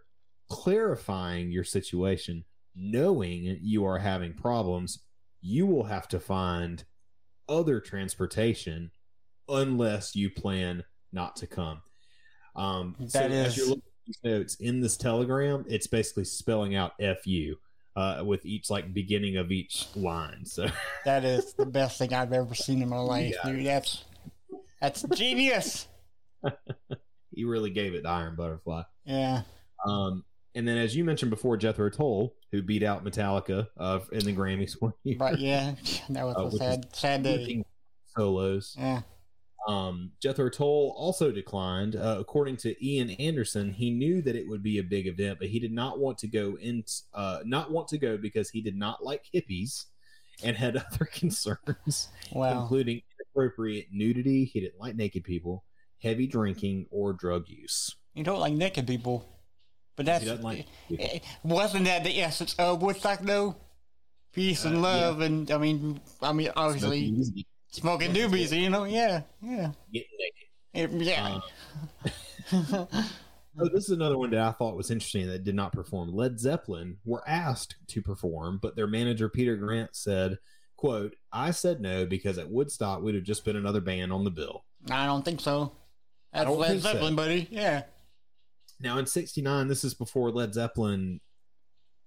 clarifying your situation, knowing you are having problems. You will have to find other transportation unless you plan not to come. Um, so That as you're looking at these notes in this telegram, it's basically spelling out "fu" uh, with each like beginning of each line. So That is the best thing I've ever seen in my life, Yeah. dude. That's that's genius. he really gave it to Iron Butterfly. Yeah. Um, and then, as you mentioned before, Jethro Tull, who beat out Metallica uh, in the Grammys one year, But yeah, that was Uh, a sad, sad day. solos. Yeah. Um, Jethro Tull also declined. Uh, according to Ian Anderson, he knew that it would be a big event, but he did not want to go in. Uh, not want to go because he did not like hippies and had other concerns, Wow. including inappropriate nudity. He didn't like naked people, heavy drinking, or drug use. You don't like naked people, but that's He doesn't like. eh, wasn't that the essence of Woodstock though? Peace and Uh, love, and I mean, I mean, obviously smoking smoking doobies. You know, yeah, yeah, getting naked. Eh, yeah. Uh, Oh, this is another one that I thought was interesting that did not perform. Led Zeppelin were asked to perform, but their manager Peter Grant said, "quote I said no because at Woodstock we'd have just been another band on the bill." I don't think so. That's don't Led think so. Zeppelin, buddy. Yeah. Now in '69, this is before Led Zeppelin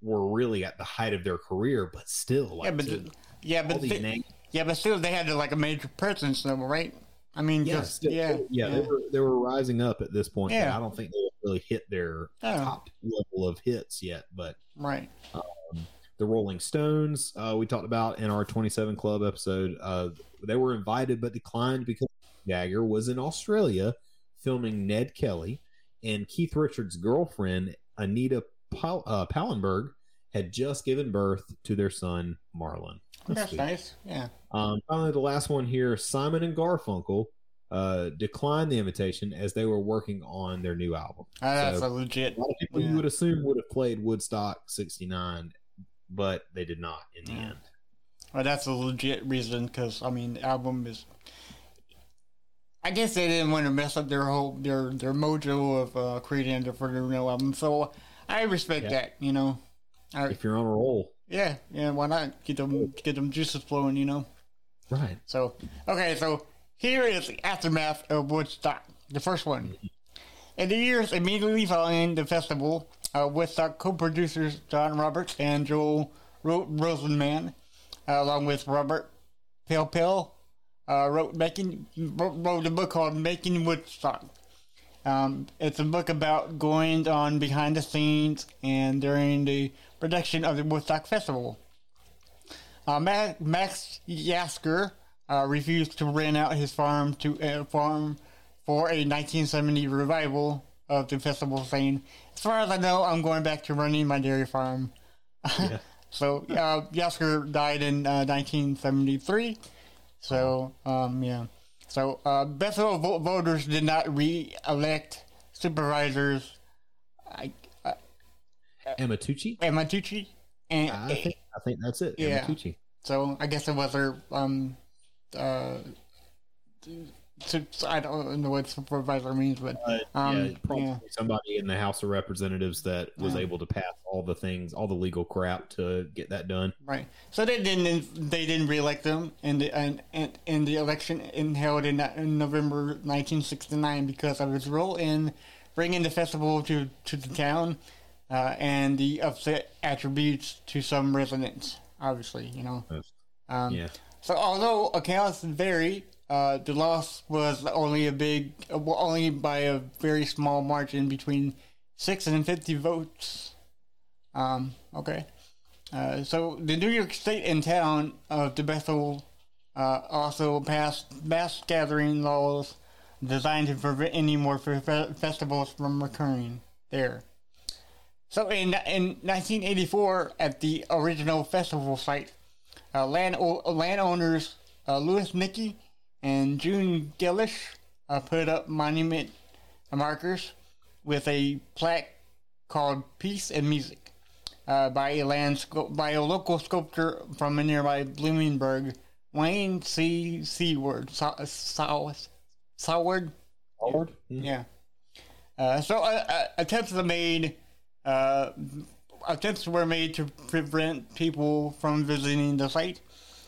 were really at the height of their career, but still, like, Yeah, but to- yeah, but these they- names- yeah, but still, they had like a major presence, though, right? I mean, yeah, just still- yeah, yeah, They, were, they were rising up at this point. Yeah. I don't think they really hit their Oh. top level of hits yet, but. right. the Rolling Stones, uh, we talked about in our 27 Club episode. Uh, they were invited but declined because Jagger was in Australia filming Ned Kelly, and Keith Richards' girlfriend, Anita Pal- uh, Pallenberg, had just given birth to their son, Marlon. That's sweet. nice. Yeah. Um, finally, the last one here Simon and Garfunkel uh, declined the invitation as they were working on their new album. That's So- a legit. A lot of people Yeah. you would assume would have played Woodstock 69, but they did not in the Yeah. end. Well, that's a legit reason because I mean, the album is. I guess they didn't want to mess up their whole their their mojo of uh, creating their for their new album, so I respect Yeah. that. You know, I, If you're on a roll, yeah, yeah. Why not get them get them juices flowing? You know. right? So okay, so here is the aftermath of Woodstock, the first one. In the years immediately following the festival, uh, Woodstock co-producers John Roberts and Joel Ro- Rosenman, uh, along with Robert Pale, uh, wrote making wrote wrote a book called Making Woodstock. Um, it's a book about going on behind the scenes and during the production of the Woodstock Festival. Uh, Max Yasgur uh, refused to rent out his farm to uh, farm for a 1970 revival of the festival, saying, "As far as I know, I'm going back to running my dairy farm." Yeah. So uh, Yasgur died in uh, 1973. So um, yeah. So uh, Bethel vo- voters did not re-elect supervisors. I, uh, Amatucci? Amatucci and I think I think that's it. Yeah. Amatucci. So I guess it was their um uh to, I don't know what supervisor means, but Uh, Um, yeah, probably yeah. somebody in the House of Representatives that was Yeah. able to pass all the things, all the legal crap to get that done. right. So they didn't they didn't reelect him in the in, in, in the election in held in, in November 1969 because of his role in bringing the festival to to the town uh, and the upset attributes to some residents. Obviously, you know. Um, yeah, So although accounts vary, uh, the loss was only a big, only by a very small margin between six and fifty votes. Um, okay. Uh, so the New York State and town of the Bethel uh, also passed mass gathering laws designed to prevent any more fe- festivals from recurring there. So in in 1984, at the original festival site, uh, land landowners uh, Louis Nicky and June Gelish uh, put up monument markers with a plaque called "Peace and Music" uh, by a land scu- by a local sculptor from a nearby Bloomingburg, Wayne C. Seward. Saw, saw, Saward. Howard. Yeah. Uh, so uh, uh, attempts were made. Attempts were made to prevent people from visiting the site.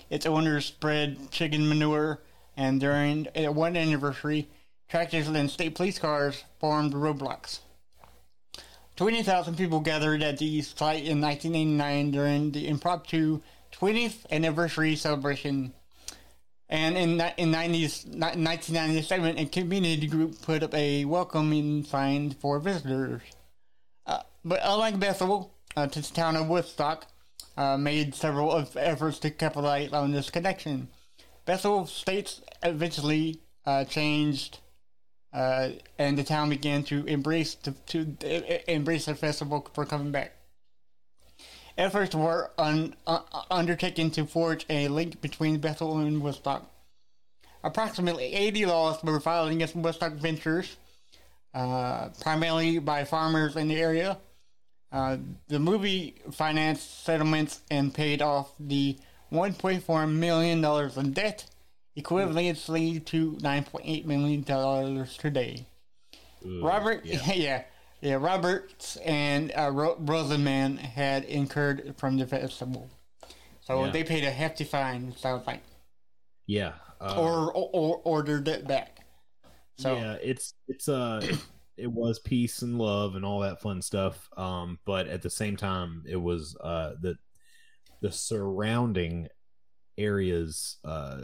Its owners spread chicken manure, and during one anniversary, tractors and state police cars formed roadblocks. Twenty thousand people gathered at the site in 1989 during the impromptu 20th anniversary celebration. And in in 90s, 1997, a community group put up a welcoming sign for visitors. Uh, but unlike Bethel, uh, the town of Woodstock uh, made several of efforts to capitalize on this connection. Bethel states eventually uh, changed, uh, and the town began to embrace the, to uh, embrace the festival for coming back. Efforts were un, uh, undertaken to forge a link between Bethel and Woodstock. Approximately 80 laws were filed against Woodstock Ventures, primarily by farmers in the area. Uh, the movie financed settlements and paid off the $1.4 million in debt, equivalently to $9.8 million today. Robert, yeah. yeah, Roberts and uh, Ro- Rosenman had incurred from the festival, so Yeah. they paid a hefty fine. it Sounds like, Yeah. Uh, or, or or ordered it back. So yeah, it's it's uh it was peace and love and all that fun stuff. Um, but at the same time, it was uh the the surrounding areas uh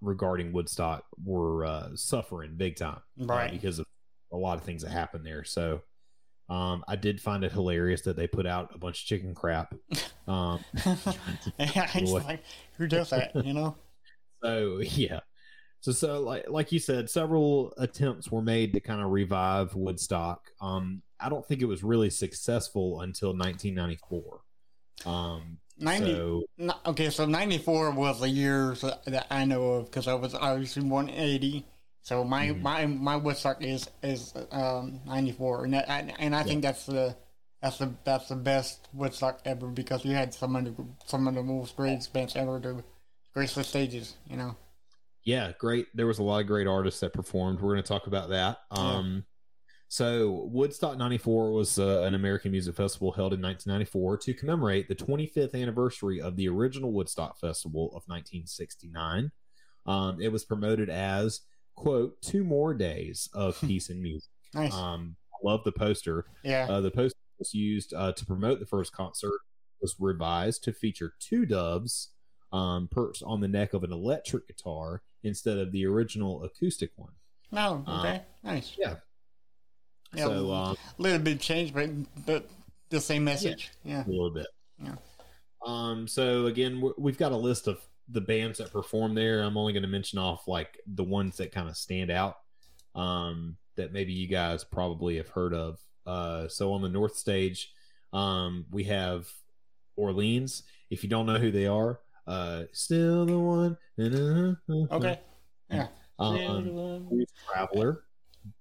regarding Woodstock were uh suffering big time, uh, Right. because of a lot of things that happened there. So. Um, I did find it hilarious that they put out a bunch of chicken crap. Um, Boy. like, who does that? You know? So yeah. So so like like you said, several attempts were made to kind of revive Woodstock. Um, I don't think it was really successful until 1994. Um, 90 so No, okay, so ninety four was the years that I know of because I was obviously born in eighty. So my Mm-hmm. my my Woodstock is is um ninety four, and that, and and I think that's the that's the that's the best Woodstock ever because you had some of the some of the most great bands ever to grace the stages. You know, yeah, great. There was a lot of great artists that performed. We're going to talk about that. Um, so Woodstock 94 was uh, an American music festival held in 1994 to commemorate the 25th anniversary of the original Woodstock Festival of 1969. Um, it was promoted as quote two more days of peace and music. nice. Um, I love the poster. yeah, Uh, the poster was used uh, to promote the first concert. Was revised to feature two doves um, perched on the neck of an electric guitar instead of the original acoustic one. no, okay, nice. Yeah. Yeah, So um, a little bit changed, but but the same message. Yeah, a little bit. Yeah. Um. So again, we- we've got a list of the bands that perform there. I'm only going to mention off like the ones that kind of stand out. Um. That maybe you guys probably have heard of. Uh. So on the north stage, um, we have Orleans. If you don't know who they are, uh, still the one. okay, yeah. Um, Traveler,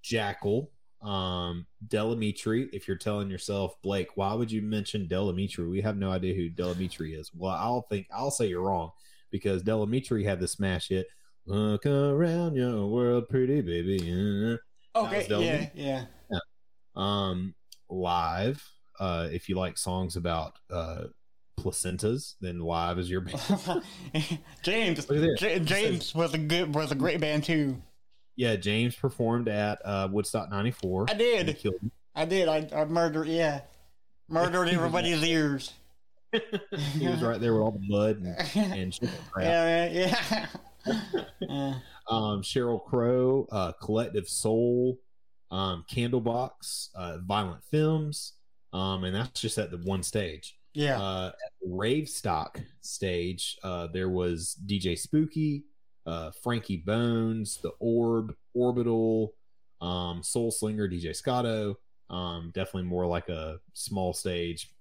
Jackyl, um, Del Amitri. If you're telling yourself, Blake, why would you mention Del Amitri? We have no idea who Del Amitri is. Well, I'll think I'll say you're wrong because Del Amitri had the smash hit Look around your world, pretty baby. Yeah. Okay, Delvin. yeah, yeah. Um, live. Uh, if you like songs about uh placentas, then live is your band. James, Look at this. J- James was a good, was a great band too. yeah, James performed at uh, Woodstock '94. I did. I did. I, I murdered. Yeah, murdered everybody's ears. he was right there with all the mud and, and shit. Crap. Yeah, yeah. yeah. Um, Sheryl Crow, uh, Collective Soul, um, Candlebox, uh, Violent Femmes, um, and that's just at the one stage. Yeah. Uh, at the Rave Stock stage, uh, there was DJ Spooky, uh, Frankie Bones, The Orb, Orbital, um, Soul Slinger, DJ Scotto. Um, definitely more like a small stage,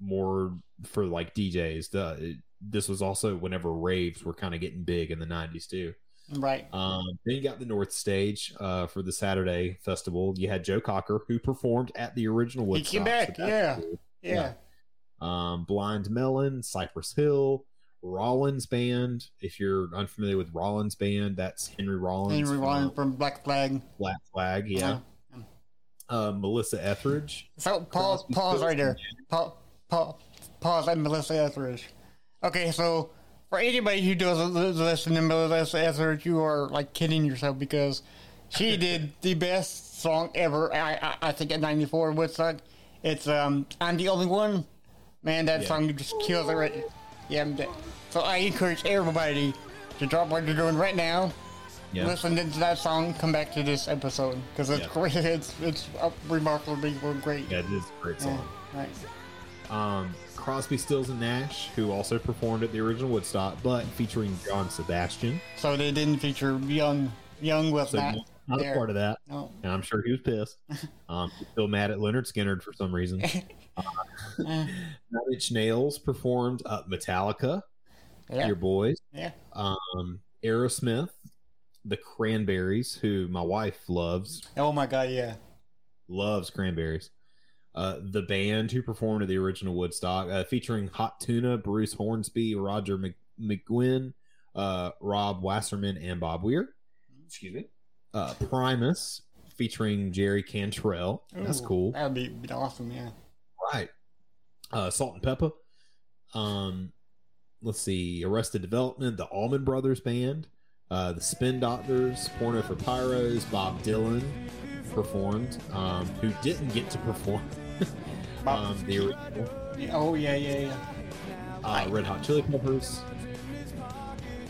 more for like DJs. The, it- this was also whenever raves were kind of getting big in the 90s too. right. Um, then you got the North Stage uh, for the Saturday festival. You had Joe Cocker, who performed at the original Woodstock. He came back, so yeah. cool Yeah. Um, Blind Melon, Cypress Hill, Rollins Band. If you're unfamiliar with Rollins Band, that's Henry Rollins. Henry from Rollins from Black Flag. Black Flag, yeah. Uh, Melissa Etheridge. So pause, Crosby, pause right there. Pause, pause, pause at Melissa Etheridge. Okay, so for anybody who doesn't listen to Melissa Etheridge, you are like kidding yourself because she did the best song ever. I, I, I think at '94 Woodstock. It's um, I'm the only one. Man, that Yeah. song just kills it right. Yeah. I'm dead. So I encourage everybody to drop what you're doing right now. Yeah. Listen to that song. Come back to this episode because it's Yeah. great. It's it's remarkably great. Yeah, it is a great Yeah, song. right. Um, Crosby, Stills, and Nash, who also performed at the original Woodstock, but featuring John Sebastian. So they didn't feature young. Young with So not. not a part of that. No. And I'm sure he was pissed. Um, still mad at Lynyrd Skynyrd for some reason. Eh, Nine Inch Nails performed uh, Metallica, yeah. your boys. Yeah. um, Aerosmith, the Cranberries, who my wife loves, Oh my god. Yeah. loves Cranberries. Uh, the band who performed at the original Woodstock, uh, featuring Hot Tuna, Bruce Hornsby, Roger Mc- McGuinn, uh, Rob Wasserman, and Bob Weir. Excuse me. Uh, Primus, featuring Jerry Cantrell. That's cool. That would be, be awesome. Yeah. Uh, Salt-N-Pepa. Um, let's see. Arrested Development, the Allman Brothers Band, uh, the Spin Doctors, Porno for Pyros, Bob Dylan performed, um, who didn't get to perform. Um, the original, Oh yeah. Yeah. Yeah. uh, Red Hot Chili Peppers.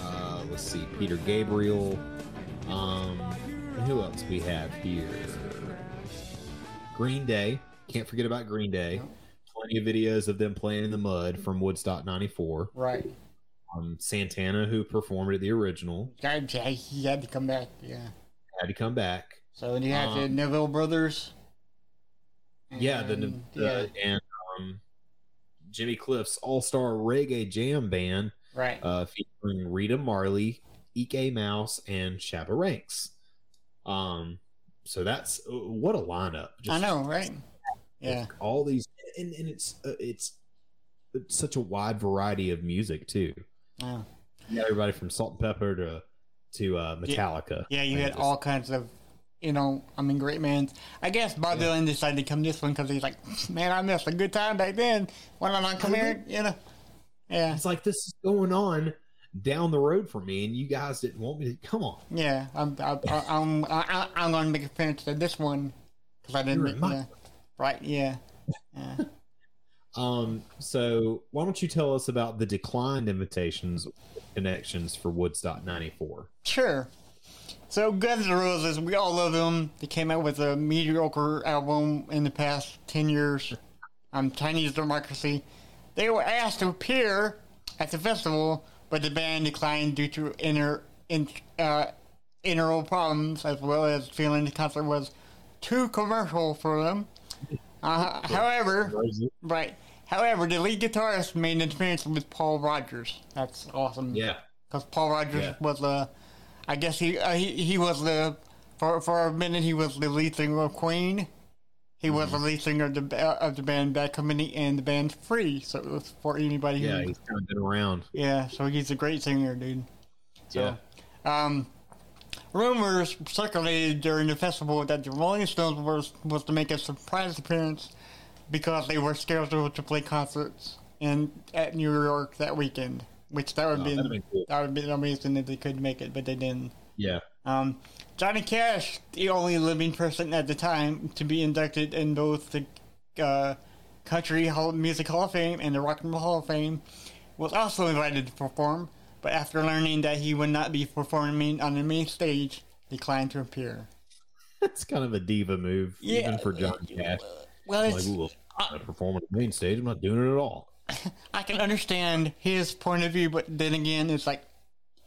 Uh, let's see. Peter Gabriel. Um, who else we have here? Green Day. Can't forget about Green Day. Plenty of videos of them playing in the mud from Woodstock '94. Right. Um, Santana, who performed at the original, he had to come back. Yeah. had to come back. So and you have the Um, Neville brothers. Yeah, the, And, the yeah. and um, Jimmy Cliff's All Star Reggae Jam Band, Right. uh, featuring Rita Marley, Eek-A-Mouse, and Shabba Ranks. Um, so that's uh, what a lineup! I know. Right. Yeah. all these, and, and it's uh, it's it's such a wide variety of music too. Yeah. You got everybody from Salt-N-Pepa to to uh, Metallica. Yeah, you had all kinds of, you know, I mean, great bands. I guess Bob Yeah. Dylan decided to come this one because he's like, man, I missed a good time back then. Why don't I come I here? You know? Yeah, It's like this is going on down the road for me, and you guys didn't want me to come on. yeah. I'm, I, I, I'm, I, I'm going to make a finish to this one because I didn't. My- yeah. Right? Yeah. Yeah. Um, so why don't you tell us about the declined invitations connections for Woodstock '94? Sure. So Guns N' Roses, we all love them. They came out with a mediocre album in the past ten years. Um, Chinese Democracy. They were asked to appear at the festival, but the band declined due to inner in, uh, internal problems, as well as feeling the concert was too commercial for them. Uh, however, right. However, the lead guitarist made an appearance with Paul Rodgers. That's awesome Yeah, because Paul Rodgers Yeah. was the, I guess he, uh, he he was the for for a minute he was the lead singer of Queen. He was Mm-hmm. the lead singer of the ba- of the band Bad Company and the band Free. So it was for anybody who yeah, he's kind of been around. yeah. So he's a great singer, dude. So, Yeah. Um, rumors circulated during the festival that the Rolling Stones was was to make a surprise appearance because they were scheduled to play concerts in at New York that weekend. Which that would Oh, be cool. that would be amazing if they could make it, but they didn't. Yeah. Um, Johnny Cash, the only living person at the time to be inducted in both the uh, Country Hall, Music Hall of Fame and the Rock and Roll Hall of Fame, was also invited to perform, but after learning that he would not be performing on the main stage, declined to appear. That's kind of a diva move, even for John Cash. Well, Like, ooh, I'm not performing on the main stage. I'm not doing it at all. I can understand his point of view, but then again, it's like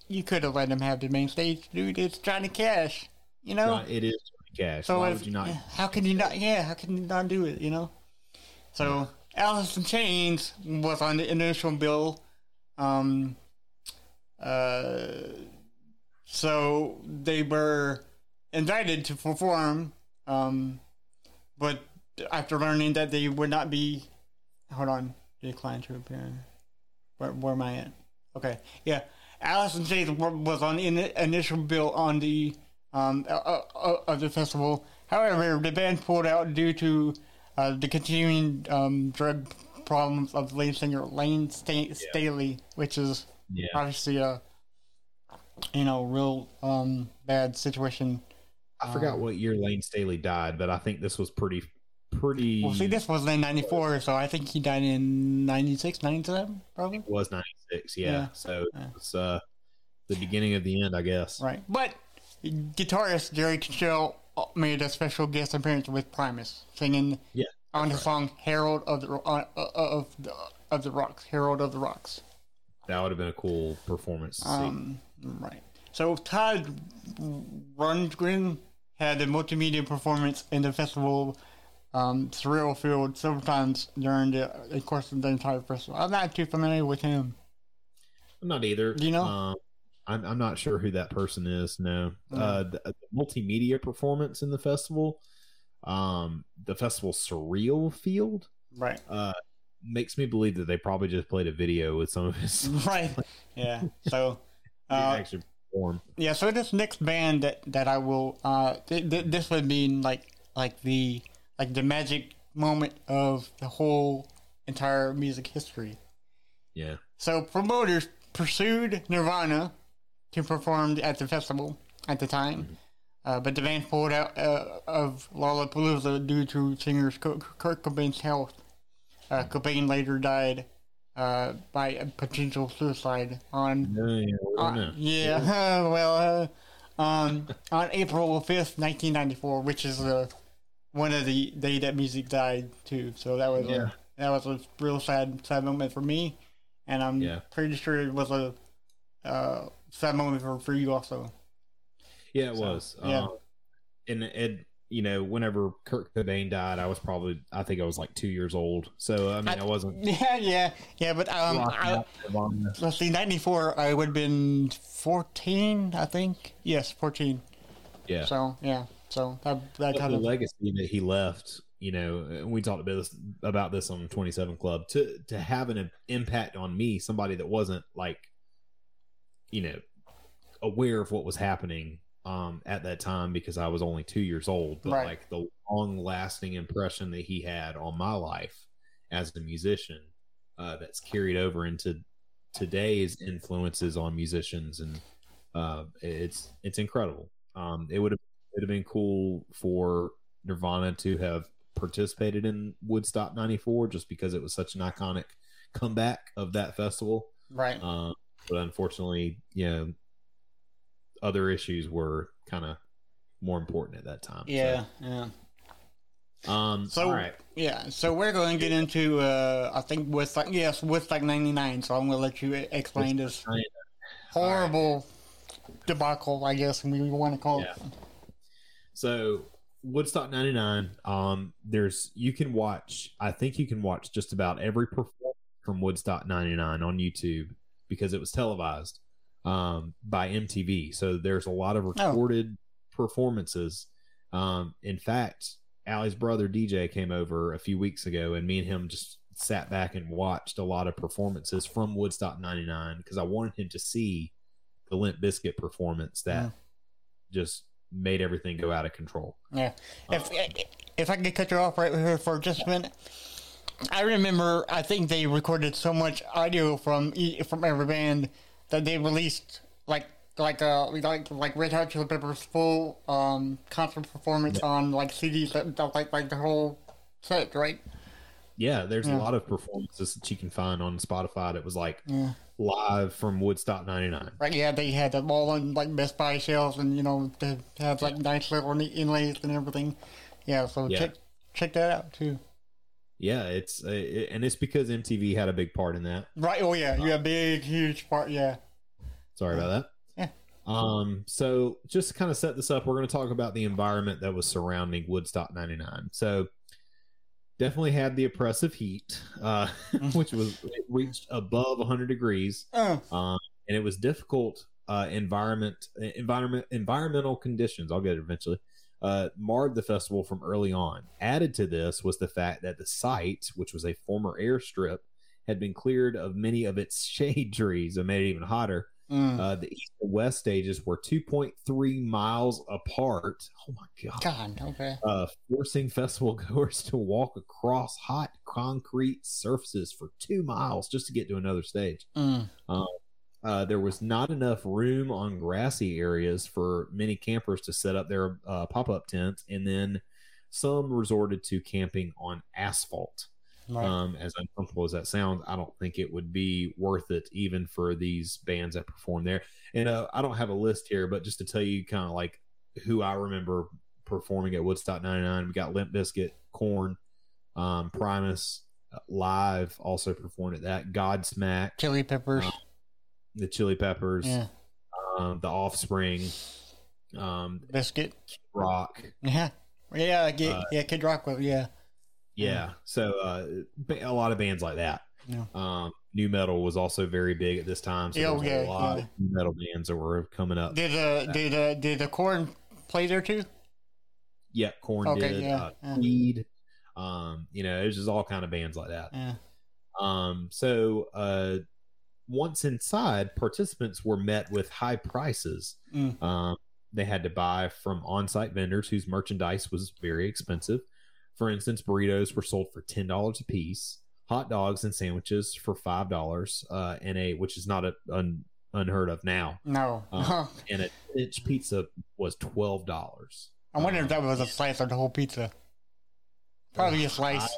you could have let him have the main stage, dude. It's Johnny Cash, you know. Right, it is Johnny Cash. So Why if, would you not? how can you not? Yeah, how can you not do it? You know. So Alice in Chains was on the initial bill. Um. Uh. So they were invited to perform. Um. But after learning that they would not be, hold on, declined to appear. Where, where am I at? Okay, yeah. Chains wa- was on the in- initial bill on the um, uh, uh, uh, of the festival. However, the band pulled out due to uh, the continuing um, drug problems of lead singer Lane Sta- Staley, which is Yeah. obviously a you know real um, bad situation. I forgot what year Lane Staley died, but I think this was pretty, pretty. Well, see, this was in '94, so I think he died in '96, '97, probably. was 96. Yeah. Yeah. So Yeah. it's uh, the beginning of the end, I guess. Right, but guitarist Jerry Cantrell made a special guest appearance with Primus, singing Yeah. on the song "Harold of the uh, uh, of the of the Rocks." Harold of the Rocks. That would have been a cool performance to see. Um, right. So Todd Rundgren had a multimedia performance in the festival um, Surreal Field several times during the, the course of the entire festival. I'm not too familiar with him. I'm not either. Do you know? Um, I'm, I'm not sure who that person is. No. Uh, the, the multimedia performance in the festival, um, the festival Surreal Field, Right. uh, makes me believe that they probably just played a video with some of his Right. Yeah. So. Uh. Yeah, so this next band that that I will uh th- th- this would be like like the like the magic moment of the whole entire music history. Yeah. So promoters pursued Nirvana to perform at the festival at the time, uh, but the band pulled out uh, of Lollapalooza due to singer Kurt Cobain's health. Uh, Cobain later died uh, by a potential suicide on No, yeah, uh, yeah, well, uh, um, on April fifth, nineteen ninety four, which is uh, one of the day that music died too. So that was Yeah. a, that was a real sad sad moment for me, and I'm Yeah. pretty sure it was a uh, sad moment for, for you also. Yeah, it So, was. yeah. Uh, and it, you know, whenever Kurt Cobain died, I was probably, I think I was like two years old. So I mean, I, I- wasn't. Yeah, yeah, yeah. But um, I, let's see, ninety four. I would have been fourteen, I think. Yes, fourteen. yeah. So yeah, so that that kind the of legacy that he left, you know, and we talked about this about this on Twenty Seven Club to to have an impact on me, somebody that wasn't like, you know, aware of what was happening um, at that time because I was only two years old, but Right. like the long lasting impression that he had on my life as a musician uh, that's carried over into today's influences on musicians and uh, it's it's incredible. Um, it would have it would have been cool for Nirvana to have participated in Woodstock '94 just because it was such an iconic comeback of that festival. right. Uh, but unfortunately, you know, other issues were kind of more important at that time. Yeah, yeah. Um. So- all right. Yeah, so we're going to get into, uh, I think, Woodstock, yes, Woodstock 99, so I'm going to let you explain this horrible debacle, I guess, we want to call it. So Woodstock '99. Um, there's you can watch. I think you can watch just about every performance from Woodstock '99 on YouTube because it was televised um, by MTV. So there's a lot of recorded performances. Um, in fact, Allie's brother DJ came over a few weeks ago, and me and him just sat back and watched a lot of performances from Woodstock '99 because I wanted him to see the Limp Bizkit performance that just made everything go out of control. Yeah. If if I could cut you off right here for just a minute, I remember I think they recorded so much audio from from every band that they released like like uh like like Red Hot Chili Peppers full um concert performance on like CDs that, that like like the whole set, right? Yeah, there's a lot of performances that you can find on Spotify that was like live from Woodstock '99. Right. Yeah, they had them all on like Best Buy shelves, and you know they have like nice little inlays and everything. Yeah. So Yeah. check check that out too. Yeah, it's uh, it, and it's because MTV had a big part in that. Right. Oh yeah. you had a Big huge part. Yeah. Sorry about that. Yeah. Um, so just to kind of set this up, we're going to talk about the environment that was surrounding Woodstock 99. So definitely had the oppressive heat, uh, which was it reached above 100 degrees. Oh. Um, and it was difficult, uh, environment, environment, environmental conditions. I'll get it eventually. Uh, marred the festival from early on. Added to this was the fact that the site, which was a former airstrip, had been cleared of many of its shade trees and made it even hotter. Mm. Uh, the east and west stages were 2.3 miles apart. Oh my god! God. Okay. Uh, forcing festival goers to walk across hot concrete surfaces for two miles just to get to another stage. Mm. Uh, there was not enough room on grassy areas for many campers to set up their uh, pop-up tents, and then some resorted to camping on asphalt. Right. Um, as uncomfortable as that sounds, I don't think it would be worth it even for these bands that perform there. And uh, I don't have a list here, but just to tell you kind of like who I remember performing at Woodstock 99, we got Limp Bizkit, Korn, um, Primus, uh, Live also performed at that, Godsmack, Chili peppers. uh, the Chili Peppers, yeah. um, the Offspring, um, Bizkit. Rock. Yeah. Yeah. Kid, Uh, yeah. Kid Rock. Yeah. Yeah. So uh, a lot of bands like that. Yeah. Um, nu metal was also very big at this time. So Yeah, yeah, a lot yeah. of nu metal bands that were coming up. Did uh did uh did the Korn play there too? Yeah, Korn Okay, did. yeah, uh, yeah. Creed. Um, you know, it was just all kind of bands like that. Yeah. Um, so uh, once inside, participants were met with high prices. Mm. Um, they had to buy from on-site vendors whose merchandise was very expensive. For instance, burritos were sold for ten dollars a piece, hot dogs and sandwiches for five dollars, uh, and a which is not a, un, unheard of now. No. Uh, and a inch pizza was twelve dollars. I wonder if that was a slice of the whole pizza. Probably a slice.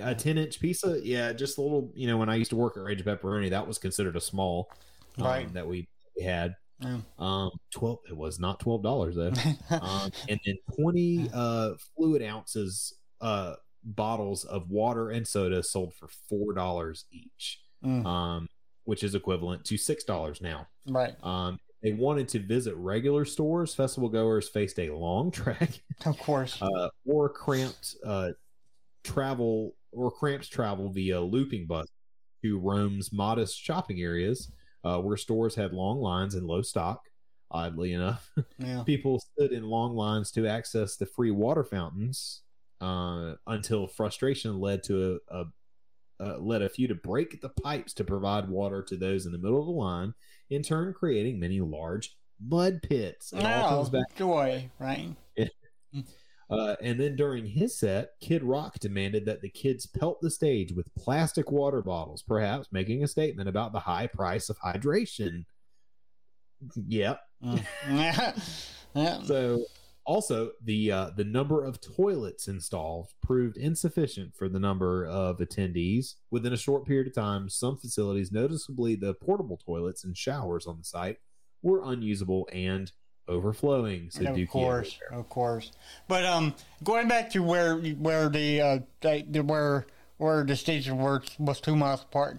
A ten inch pizza, yeah, just a little. You know, when I used to work at Rage Pepperoni, that was considered a small, um, Right. That we we had. Yeah. Um, twelve. It was not twelve dollars though. um, and then twenty uh fluid ounces uh bottles of water and soda sold for four dollars each. Mm. Um, which is equivalent to six dollars now. right. Um, they wanted to visit regular stores. Festival goers faced a long trek Of course. uh, or cramped uh, travel or cramps travel via looping bus to Rome's modest shopping areas, uh, where stores had long lines and low stock. Oddly enough, yeah. people stood in long lines to access the free water fountains uh, until frustration led to a, a uh, led a few to break the pipes to provide water to those in the middle of the line, in turn creating many large mud pits. It all comes Oh, back joy, right? uh, and then during his set, Kid Rock demanded that the kids pelt the stage with plastic water bottles, perhaps making a statement about the high price of hydration. Yep. Mm. So, also the uh, the number of toilets installed proved insufficient for the number of attendees. Within a short period of time, some facilities, noticeably the portable toilets and showers on the site, were unusable and overflowing. So, of course, of course. But um, going back to where where the uh the, where where the station was was two miles apart,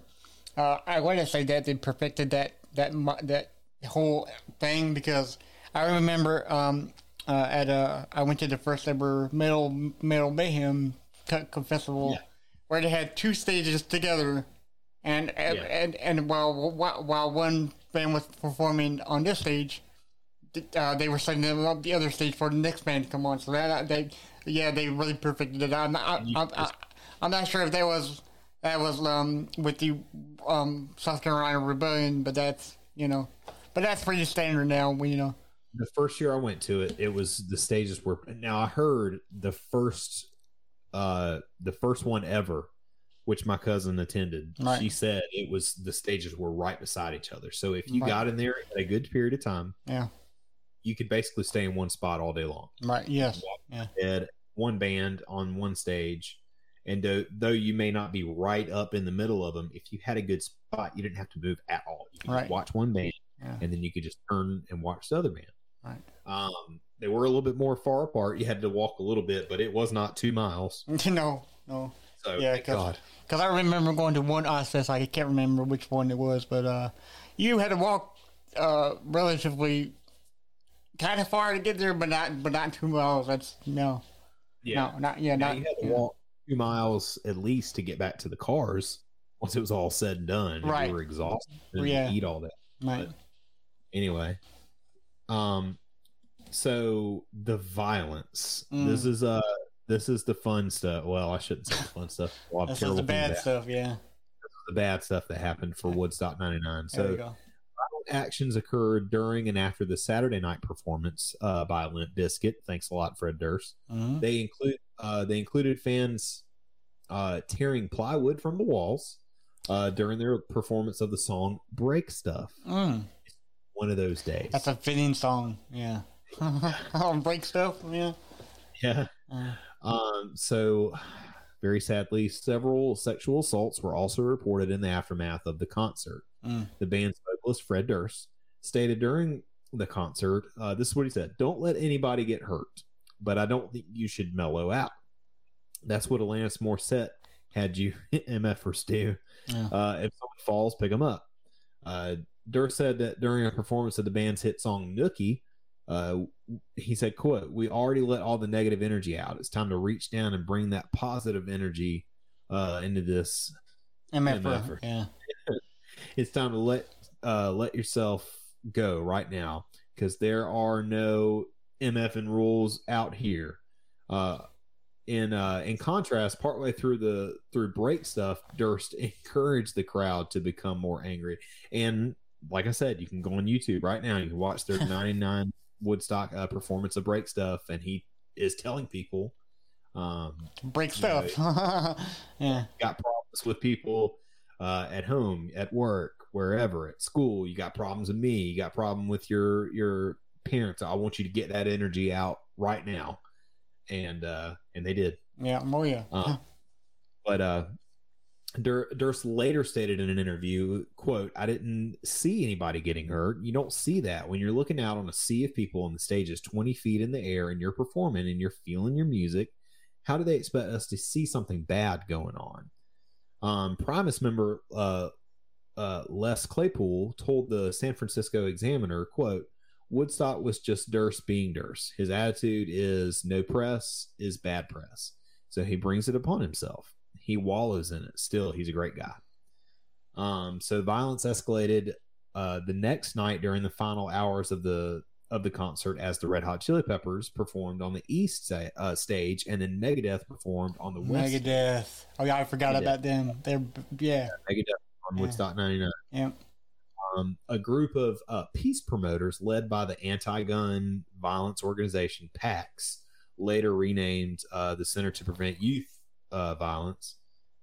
uh, I want to say that they perfected that that that whole thing because I remember um uh, at uh I went to the first ever metal metal mayhem festival Yeah. where they had two stages together. And and, Yeah. and and while while one band was performing on this stage, uh, they were setting them up the other stage for the next band to come on. So that uh, they, yeah, they really perfected it. I'm not, I, I'm, I, I'm not sure if that was that was um with the um South Carolina Rebellion, but that's you know but that's pretty standard now. We you know. the first year I went to it, it was the stages were now I heard the first uh the first one ever, which my cousin attended. Right. She said it was the stages were right beside each other. So if you Right. got in there at a good period of time, Yeah. You could basically stay in one spot all day long. Right. Yes. Yeah. Had one band on one stage. And though, though you may not be right up in the middle of them, if you had a good spot, you didn't have to move at all. You could Right. watch one band Yeah. and then you could just turn and watch the other band. Right. Um, they were a little bit more far apart. You had to walk a little bit, but it was not two miles. no. No. So Yeah, 'cause- God. Because I remember going to one Ozzfest, I can't remember which one it was, but uh, you had to walk uh, relatively kind of far to get there, but not but not two miles. That's no, Yeah, no, not yeah, Now not you had to yeah. walk two miles at least to get back to the cars. Once it was all said and done, Right. you were exhausted and Yeah. eat all that. Right. Anyway, um, so the violence. Mm. This is uh, this is the fun stuff. Well, I shouldn't say the fun stuff. A lot of This is the bad stuff. Yeah. The bad stuff that happened for Woodstock '99. There we So go. Actions occurred during and after the Saturday night performance uh, by Limp Bizkit. Thanks a lot, Fred Durst. Mhm. They include uh, they included fans uh, tearing plywood from the walls uh, during their performance of the song "Break Stuff." Mm, One of those days. that's a fitting song. Yeah. oh, break stuff. Yeah. yeah. Uh, Um, so, very sadly, several sexual assaults were also reported in the aftermath of the concert. Mm. The band's vocalist, Fred Durst, stated during the concert uh, this is what he said Don't let anybody get hurt, but I don't think you should mellow out. That's what Alanis Morissette had you MFers do. Yeah. Uh, if someone falls, pick them up. Uh, Durst said that during a performance of the band's hit song Nookie, uh, he said, quote, we already let all the negative energy out. It's time to reach down and bring that positive energy uh, into this. MF. MF. Yeah. It's time to let uh, let yourself go right now because there are no MF and rules out here. Uh, in uh, in contrast, partway through the through break stuff, Durst encouraged the crowd to become more angry. And like I said, you can go on YouTube right now. You can watch their '99 Woodstock uh, performance of break stuff, and he is telling people, um, Break stuff. yeah. got problems with people uh, at home, at work, wherever, at school. You got problems with me. You got problem with your your parents. I want you to get that energy out right now, and uh, and they did. Yeah. Oh yeah. Uh, but uh, Dur- Durst later stated in an interview, "quote I didn't see anybody getting hurt. You don't see that when you're looking out on a sea of people on the stage is 20 feet in the air and you're performing and you're feeling your music. How do they expect us to see something bad going on?" Um, Primus member uh, uh, Les Claypool told the San Francisco Examiner, "quote Woodstock was just Durst being Durst. His attitude is no press is bad press." So he brings it upon himself. He wallows in it. Still, he's a great guy. Um, so violence escalated uh, the next night during the final hours of the of the concert as the Red Hot Chili Peppers performed on the east sta- uh, stage, and then Megadeth performed on the west. Megadeth. Oh yeah, I forgot Megadeth. about them. They're yeah. Megadeth on Yeah. Woodstock '99. Yeah. Um, a group of uh, peace promoters led by the anti-gun violence organization PAX, later renamed uh, the Center to Prevent Youth uh, Violence,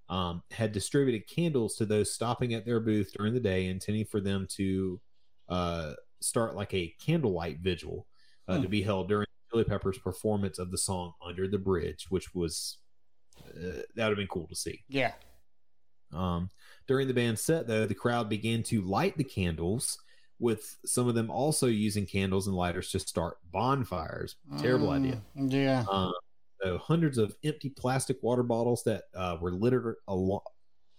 um, had distributed candles to those stopping at their booth during the day, intending for them to uh, start like a candlelight vigil uh, Hmm. to be held during Chili Peppers' performance of the song "Under the Bridge," which was uh, that would have been cool to see. Yeah. Um, during the band's set, though, the crowd began to light the candles, with some of them also using candles and lighters to start bonfires. Terrible Mm, idea. Yeah. Um, so hundreds of empty plastic water bottles that uh, were littered alo-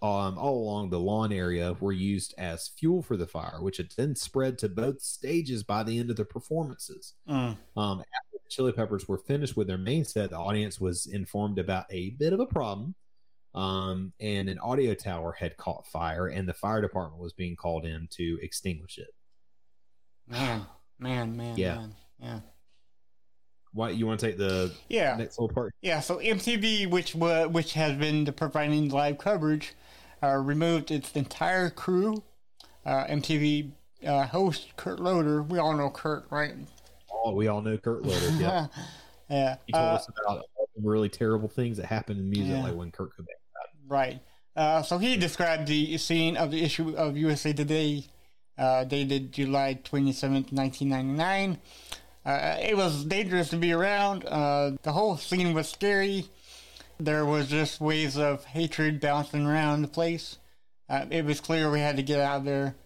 um, all along the lawn area were used as fuel for the fire, which had then spread to both stages by the end of the performances. Mm. Um, after the Chili Peppers were finished with their main set, the audience was informed about a bit of a problem. Um, and an audio tower had caught fire, and the fire department was being called in to extinguish it. Man. Man. Man. Yeah. Man. Yeah. Why you want to take the Yeah. next little part? Yeah, so MTV, which wa which has been providing live coverage, uh, removed its entire crew. Uh, MTV uh, host Kurt Loder. We all know Kurt, right? Oh, we all know Kurt Loder. Yeah, yeah. he told Uh, us about the really terrible things that happened in music, Yeah. like when Kurt Cobain. Right. Uh, so he described the scene of the issue of USA Today, uh, dated July 27th, 1999. Uh, it was dangerous to be around. Uh, the whole scene was scary. There was just waves of hatred bouncing around the place. Uh, it was clear we had to get out of there.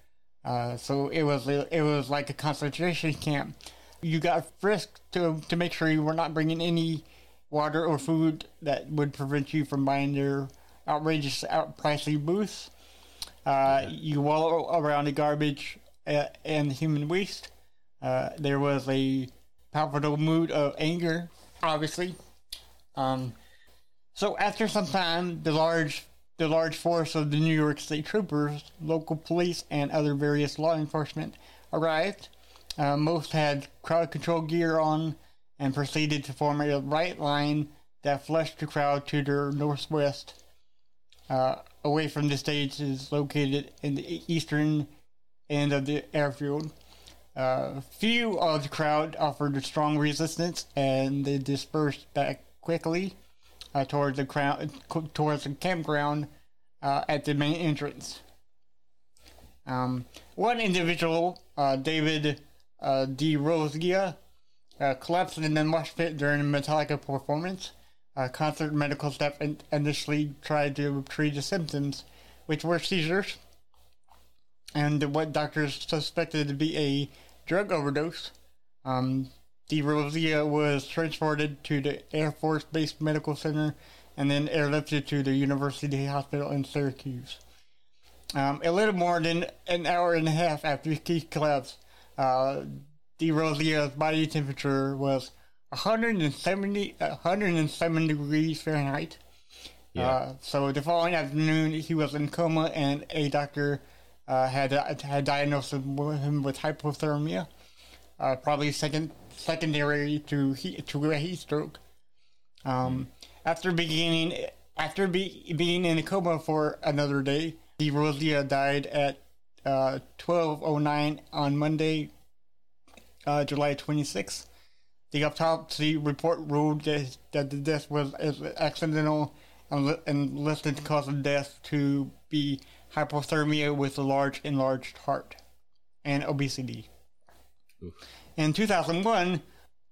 Uh, so it was it was like a concentration camp. You got frisked to to make sure you were not bringing any water or food that would prevent you from buying their outrageous, out pricey booths. Uh, You wallow around the garbage uh, and human waste. Uh, there was a palpable mood of anger, obviously. Um, so after some time, the large the large force of the New York State Troopers, local police, and other various law enforcement arrived. Uh, most had crowd control gear on and proceeded to form a right line that flushed the crowd to their northwest. Uh, away from the stage is located in the eastern end of the airfield. Uh, few of the crowd offered strong resistance, and they dispersed back quickly uh, towards the crowd, towards the campground uh, at the main entrance. Um, one individual, uh, David uh, D. Uh, collapsed in the mosh pit during a Metallica performance. Uh, concert medical staff in- initially tried to treat the symptoms, which were seizures, and what doctors suspected to be a drug overdose. Um, DeRosia was transported to the Air Force Base Medical Center and then airlifted to the University Hospital in Syracuse. Um, a little more than an hour and a half after he collapsed, uh, Rosia's body temperature was 170, 107 degrees Fahrenheit. Yeah. Uh, so the following afternoon, he was in coma, and a doctor uh, had had diagnosed him with hypothermia, uh, probably second secondary to heat, to a heat stroke. Um, after beginning after be, being in a coma for another day, DeRosia died at uh, 12:09 on Monday, uh, July 26th. The autopsy report ruled that, that the death was accidental and, li- and listed the cause of death to be hypothermia with a large enlarged heart and obesity. Oof. In 2001,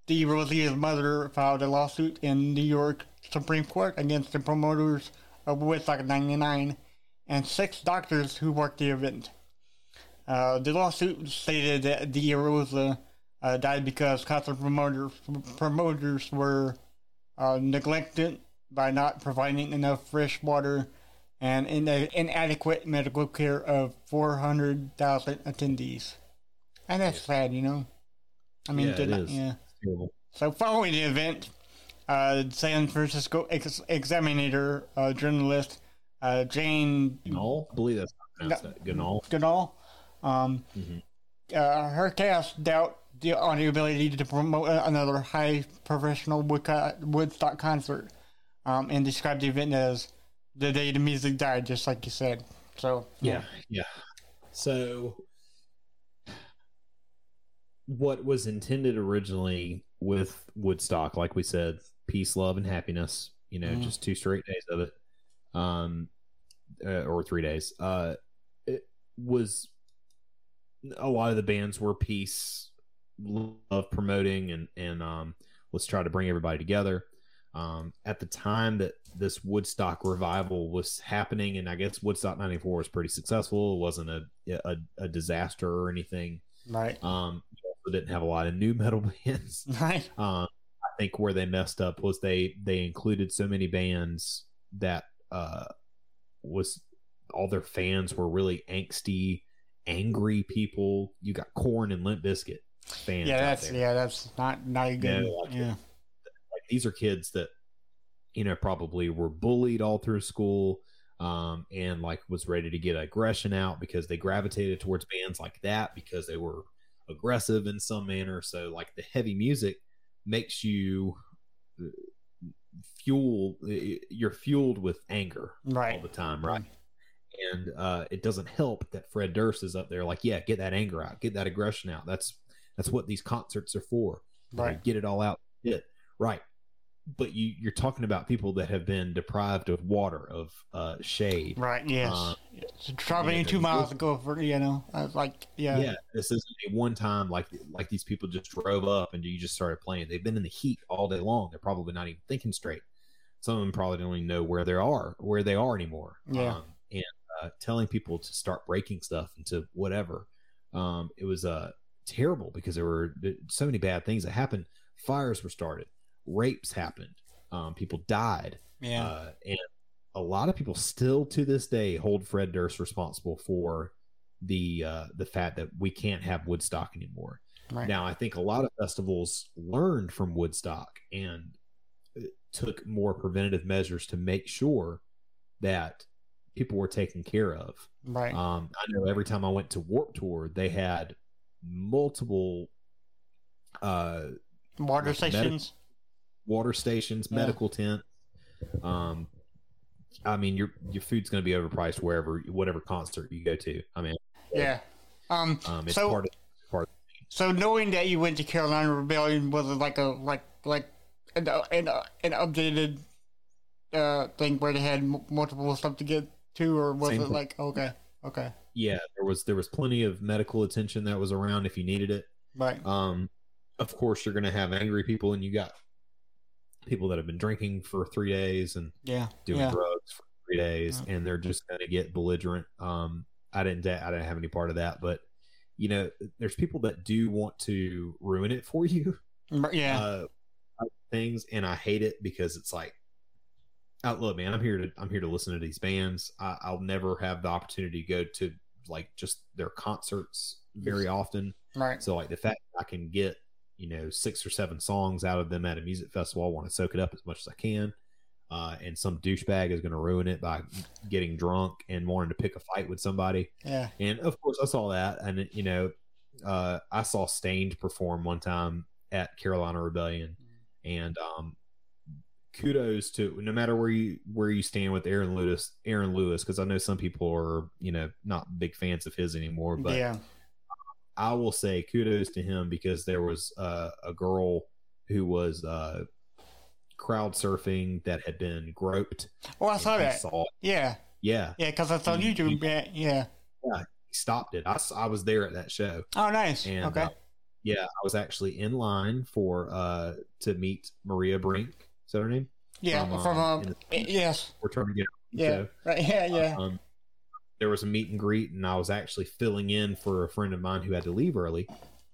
DeRosia's mother filed a lawsuit in New York Supreme Court against the promoters of Woodstock 99 and six doctors who worked the event. Uh, the lawsuit stated that De Rosa uh, died because concert promoters, promoters were uh, neglected by not providing enough fresh water and ina- inadequate medical care of 400,000 attendees. And that's sad, you know? I mean, Yeah, not- yeah. So following the event, uh, San Francisco ex- Examiner uh, journalist uh, Jane Ganahl? I believe that's how it's pronounced. Ganahl. Goodall, um, Mhm. uh, her cast doubt the, on the ability to promote another high professional Woodco- Woodstock concert, um, and described the event as the day the music died, just like you said. So Yeah, yeah. So, what was intended originally with Woodstock, like we said, peace, love, and happiness. You know, Mhm. just two straight days of it, um, uh, or three days. Uh, it was a lot of the bands were peace, love promoting, and and um, let's try to bring everybody together. Um, at the time that this Woodstock revival was happening, and I guess Woodstock '94 was pretty successful. It wasn't a a, a disaster or anything. right, Um, also didn't have a lot of new metal bands. right, Um, I think where they messed up was they they included so many bands that uh, was all their fans were really angsty, angry people. You got Korn and Limp Bizkit fans. yeah, that's yeah, that's not not a good. No, like- yeah, like these are kids that you know probably were bullied all through school um, and like was ready to get aggression out because they gravitated towards bands like that because they were aggressive in some manner so like the heavy music makes you uh, fuel you're fueled with anger all the time right and uh, it doesn't help that Fred Durst is up there, like, yeah, get that anger out, get that aggression out. That's that's what these concerts are for. Right. get it all out. It right. But you you're talking about people that have been deprived of water, of uh, shade. Right. Yes. Uh, So traveling yeah, two miles to go for you know, I was like, yeah, yeah, this isn't a one time like like these people just drove up and you just started playing. They've been in the heat all day long. They're probably not even thinking straight. Some of them probably don't even know where they are, where they are anymore. Yeah. Um, and uh, telling people to start breaking stuff into whatever, um, it was uh terrible because there were so many bad things that happened. Fires were started, rapes happened, um, people died. yeah, Uh, and a lot of people still to this day hold Fred Durst responsible for the uh, the fact that we can't have Woodstock anymore. right. Now, I think a lot of festivals learned from Woodstock and uh, took more preventative measures to make sure that people were taken care of. right. Um, I know every time I went to Warped Tour, they had multiple uh, Water like stations. water stations, Yeah. medical tent. Um, I mean, your your food's going to be overpriced wherever, whatever concert you go to. I mean, yeah. Um. um, it's So- part of part. So knowing that you went to Carolina Rebellion was it like a like like an an, an updated uh thing where they had m- multiple stuff to get to, or was Same it like okay, okay, Yeah, there was there was plenty of medical attention that was around if you needed it. right, Um, of course, you're going to have angry people, and you got people that have been drinking for three days and yeah, doing yeah, drugs for three days, Yeah. and they're just going to get belligerent. Um, I didn't I didn't have any part of that, but you know, there's people that do want to ruin it for you. Yeah, uh, things, and I hate it because it's like, oh, look, man, I'm here to I'm here to listen to these bands. I, I'll never have the opportunity to go to like just their concerts very often. right, So like the fact that I can get you know six or seven songs out of them at a music festival, I want to soak it up as much as I can. Uh, and some douchebag is going to ruin it by getting drunk and wanting to pick a fight with somebody. yeah, And of course, I saw that, and you know, uh, I saw Staind perform one time at Carolina Rebellion, and um, kudos to no matter where you where you stand with Aaron Lewis, Aaron Lewis, because I know some people are you know not big fans of his anymore, but yeah, I will say kudos to him because there was uh, a girl who was uh, crowd surfing that had been groped. Oh, I saw that. saw. Yeah, Yeah, yeah, because I saw He- YouTube. Yeah, yeah. he stopped it. I, I was there at that show. Oh, nice. And okay. uh, yeah, I was actually in line for uh to meet Maria Brink. Is that her name? yeah, from, from, uh, um, in yes, We're trying to get yeah, show. right, yeah, yeah, Um, there was a meet and greet, and I was actually filling in for a friend of mine who had to leave early,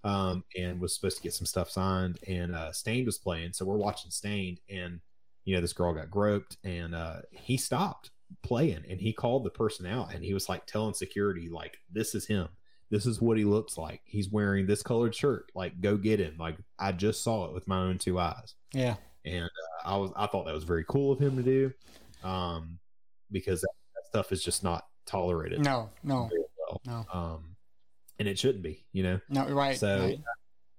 um, and was supposed to get some stuff signed. And uh, Staind was playing, so we're watching Staind, and you know this girl got groped, and uh, he stopped playing, and he called the person out, and he was like telling security, like, "This is him. This is what he looks like. He's wearing this colored shirt. Like, go get him. Like, I just saw it with my own two eyes." yeah, and uh, I was I thought that was very cool of him to do, um, because that, that stuff is just not tolerated no, no, well, no, um, and it shouldn't be, you know. no, right, So, right.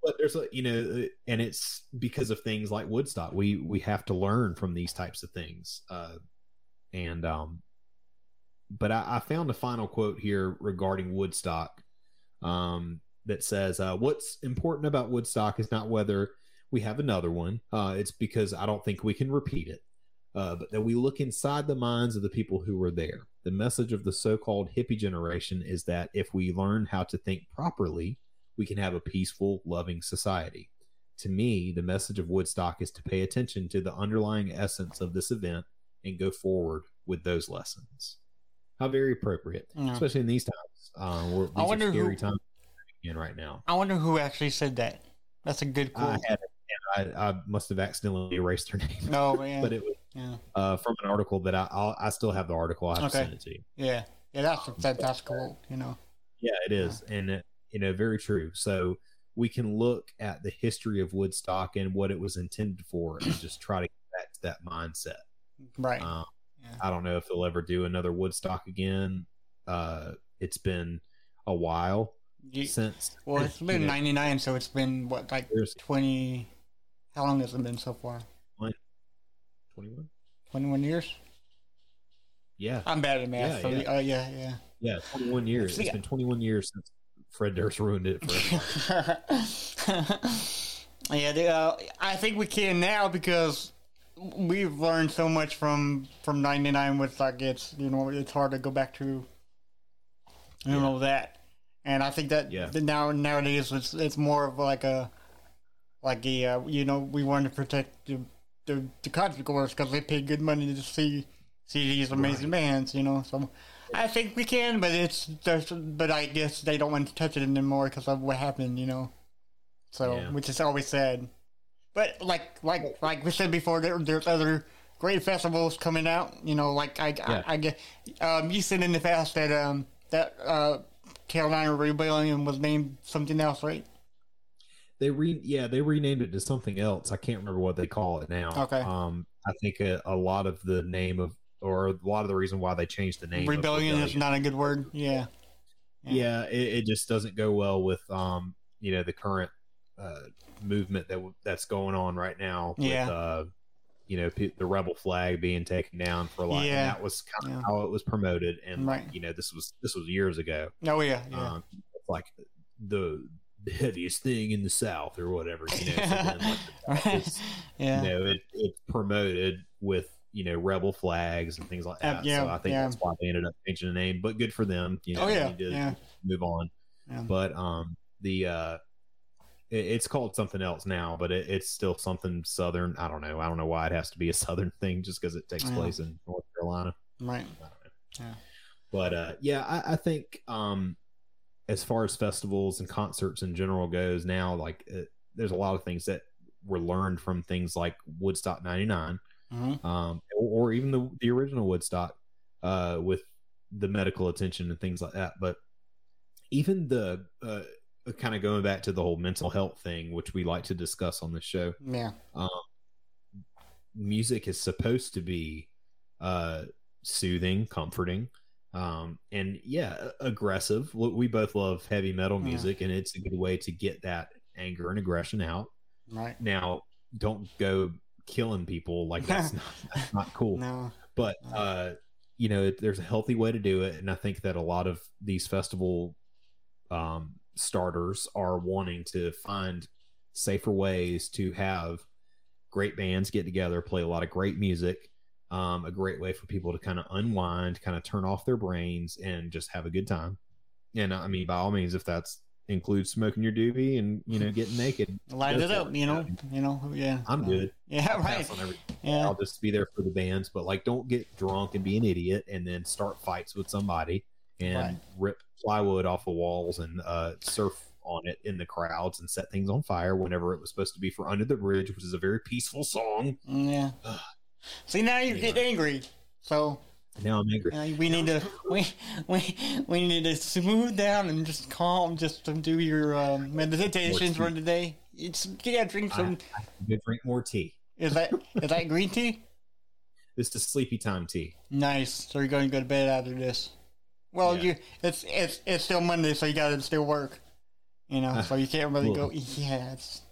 but there's a you know, and it's because of things like Woodstock. We we have to learn from these types of things, uh, and um, but I, I found a final quote here regarding Woodstock, um, that says, uh, "What's important about Woodstock is not whether we have another one. Uh, it's because I don't think we can repeat it, uh, but that we look inside the minds of the people who were there. The message of the so-called hippie generation is that if we learn how to think properly, we can have a peaceful, loving society." To me, the message of Woodstock is to pay attention to the underlying essence of this event and go forward with those lessons. How very appropriate, Yeah. especially in these times. Uh, we're, these I wonder scary who- times in right now. I wonder who actually said that. That's a good I quote. had it, I, I must have accidentally erased her name. No, man. but it was yeah, uh, from an article that I I'll, I still have the article. I have to Okay. send it to you. yeah, yeah. That's a fantastic quote. You know. Yeah, it is, and it, you know, very true. So we can look at the history of Woodstock and what it was intended for, and just try to get back to that mindset. Right. Um, Yeah. I don't know if they'll ever do another Woodstock again. Uh, it's been a while You- since. well, it's been you know, 99, so it's been what like 20. How long has it been so far? 21. 21 years. Yeah, I'm bad at math. Yeah, so yeah. yeah. Uh, yeah, yeah. yeah, 21 years. See, It's been 21 years since Fred Durst ruined it for yeah, the, uh, I think we can now because we've learned so much from from '99 with like it's you know it's hard to go back to you know that, and I think that Yeah. now nowadays it's it's more of like a like a uh, you know we want to protect the the, the concert goers because they pay good money to see see these amazing bands, you know. So I think we can, but it's there's but I guess they don't want to touch it anymore because of what happened, you know. So Yeah. which is always sad. But like like like we said before, there, there's other great festivals coming out. You know, like I Yeah. I, I get um, you said in the past that um that uh Carolina Rebellion was named something else, right? They re yeah they renamed it to something else. I can't remember what they call it now. Okay. Um, I think a, a lot of the name of or a lot of the reason why they changed the name of Rebellion is not a good word. Yeah. yeah, it, it just doesn't go well with um you know the current uh movement that w- that's going on right now with Yeah. uh you know the rebel flag being taken down for like Yeah. and that was kind of Yeah. how it was promoted and Right. you know this was this was years ago Oh yeah. Yeah. um like the heaviest thing in the south or whatever you know so like, right. it's- Yeah. you know it, it's promoted with you know rebel flags and things like Uh, that yeah, so i think yeah. that's why they ended up changing the name but good for them you know Oh, yeah, yeah. move on Yeah. but um the uh it, it's called something else now but it, it's still something southern i don't know i don't know why it has to be a southern thing just because it takes Yeah. place in north carolina Right. I don't know. Yeah. But uh, yeah, I, I think um, as far as festivals and concerts in general goes now, like uh, there's a lot of things that were learned from things like Woodstock '99, hmm um, or, or even the the original Woodstock uh, with the medical attention and things like that. But even the uh, kind of going back to the whole mental health thing, which we like to discuss on this show, Yeah. um, music is supposed to be uh, soothing, comforting, um, and yeah, aggressive. We we both love heavy metal Yeah. music, and it's a good way to get that anger and aggression out. Right. Now, don't go killing people like that's not that's not cool. No. But uh, you know, there's a healthy way to do it, and I think that a lot of these festival um, starters are wanting to find safer ways to have great bands get together, play a lot of great music. Um, a great way for people to kind of unwind, kind of turn off their brains, and just have a good time. And I mean, by all means, if that's includes smoking your doobie and you know getting naked, Light it up. it. You know. You know. Yeah. I'm good. Yeah. I'll Right. Yeah. I'll just be there for the bands, but like don't get drunk and be an idiot and then start fights with somebody and Right. rip plywood off of walls and uh, surf on it in the crowds and set things on fire whenever it was supposed to be for Under the Bridge, which is a very peaceful song. Yeah. See now you get angry. So Now I'm angry. uh, we need to we we we need to smooth down and just calm, just to do your um, meditations for today. It's yeah, drink some. I can drink more tea. Is that is that green tea? This is sleepy time tea. Nice. So you're going to go to bed after this. Well, Yeah. you it's it's it's still Monday, so you got to still work. You know, so you can't really go. Ugh. Yeah, it's,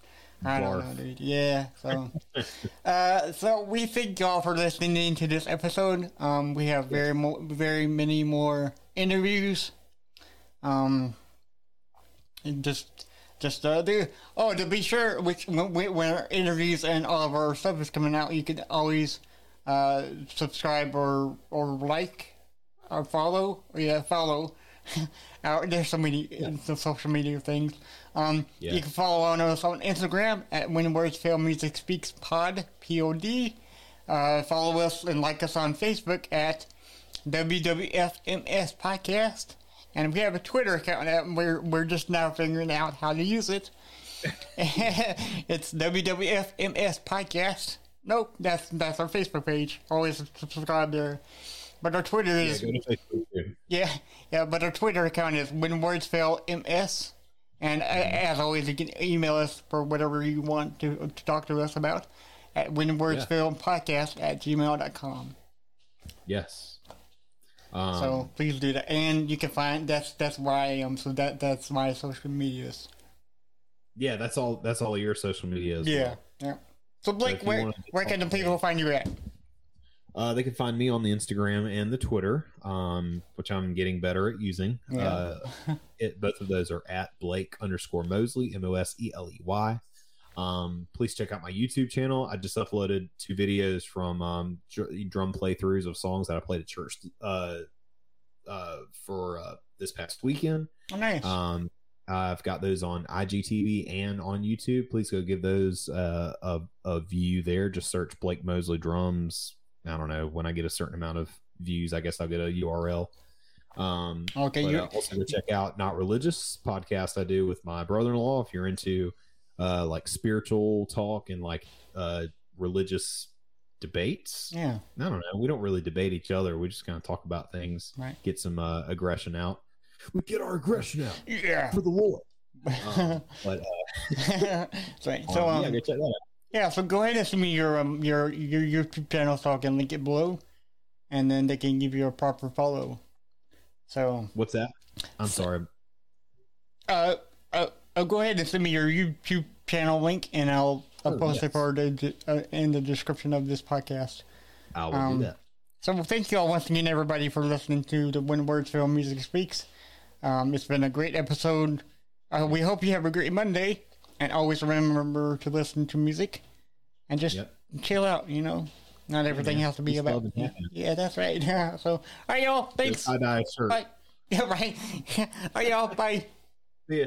I don't know, dude. Yeah. So, uh, so we thank y'all for listening to this episode. Um, we have very mo- very many more interviews. Um, and just just uh, do. Oh, to be sure, which when, when our interviews and all of our stuff is coming out, you can always uh, subscribe or or like or follow. Yeah, follow. Our, there's so many uh, social media things. Um, Yeah. You can follow on us on Instagram at When Words Fail Music Speaks Pod P O D. Uh, follow us and like us on Facebook at WWFMS Podcast. And we have a Twitter account that we're we're just now figuring out how to use it. it's WWFMS Podcast. Nope, that's that's our Facebook page. Always subscribe there. But our Twitter is go to Facebook too. yeah, yeah, but our Twitter account is When Words Fail MS. And as always, you can email us for whatever you want to, to talk to us about at Words Yeah. At gmail.com. Yes. Um, So please do that. And you can find that's that's where I am. So that that's my social medias. yeah, that's all. That's all your social medias. Yeah, well. yeah. So Blake, you where where can the people find you at? Uh, they can find me on the Instagram and the Twitter, um, which I'm getting better at using. Yeah. Uh, it, both of those are at Blake underscore Moseley, M O S E L E Y. Um, please check out my YouTube channel. I just uploaded two videos from um, dr- drum playthroughs of songs that I played at church uh, uh, for uh, this past weekend. Oh, nice. Um, I've got those on IGTV and on YouTube. Please go give those uh, a, a view there. Just search Blake Moseley drums. I don't know when I get a certain amount of views, I guess I'll get a URL. Um, okay, you uh, also go check out Not Religious podcast I do with my brother-in-law. If you're into uh, like spiritual talk and like uh, religious debates, yeah, I don't know. We don't really debate each other. We just kind of talk about things, Right. get some uh, aggression out. We get our aggression out yeah. for the Lord. Um, but uh, um, So um, yeah, go check that out. Yeah, so go ahead and send me your um your your YouTube channel so I can link it below, and then they can give you a proper follow. So What's that? I'm sorry. uh uh, uh go ahead and send me your YouTube channel link, and I'll, I'll Oh, post it yes. for the uh, in the description of this podcast. I will Um, do that. So thank you all once again, everybody, for listening to the When Words Fail Music Speaks. Um, it's been a great episode. Uh, we hope you have a great Monday, and always remember to listen to music and just Yep. chill out. You know, not everything man. has to be about. happiness. Yeah, that's right. Yeah. so, all right, y'all. Thanks. I die shirt. Bye. Yeah, right. all right, y'all. Bye. See ya.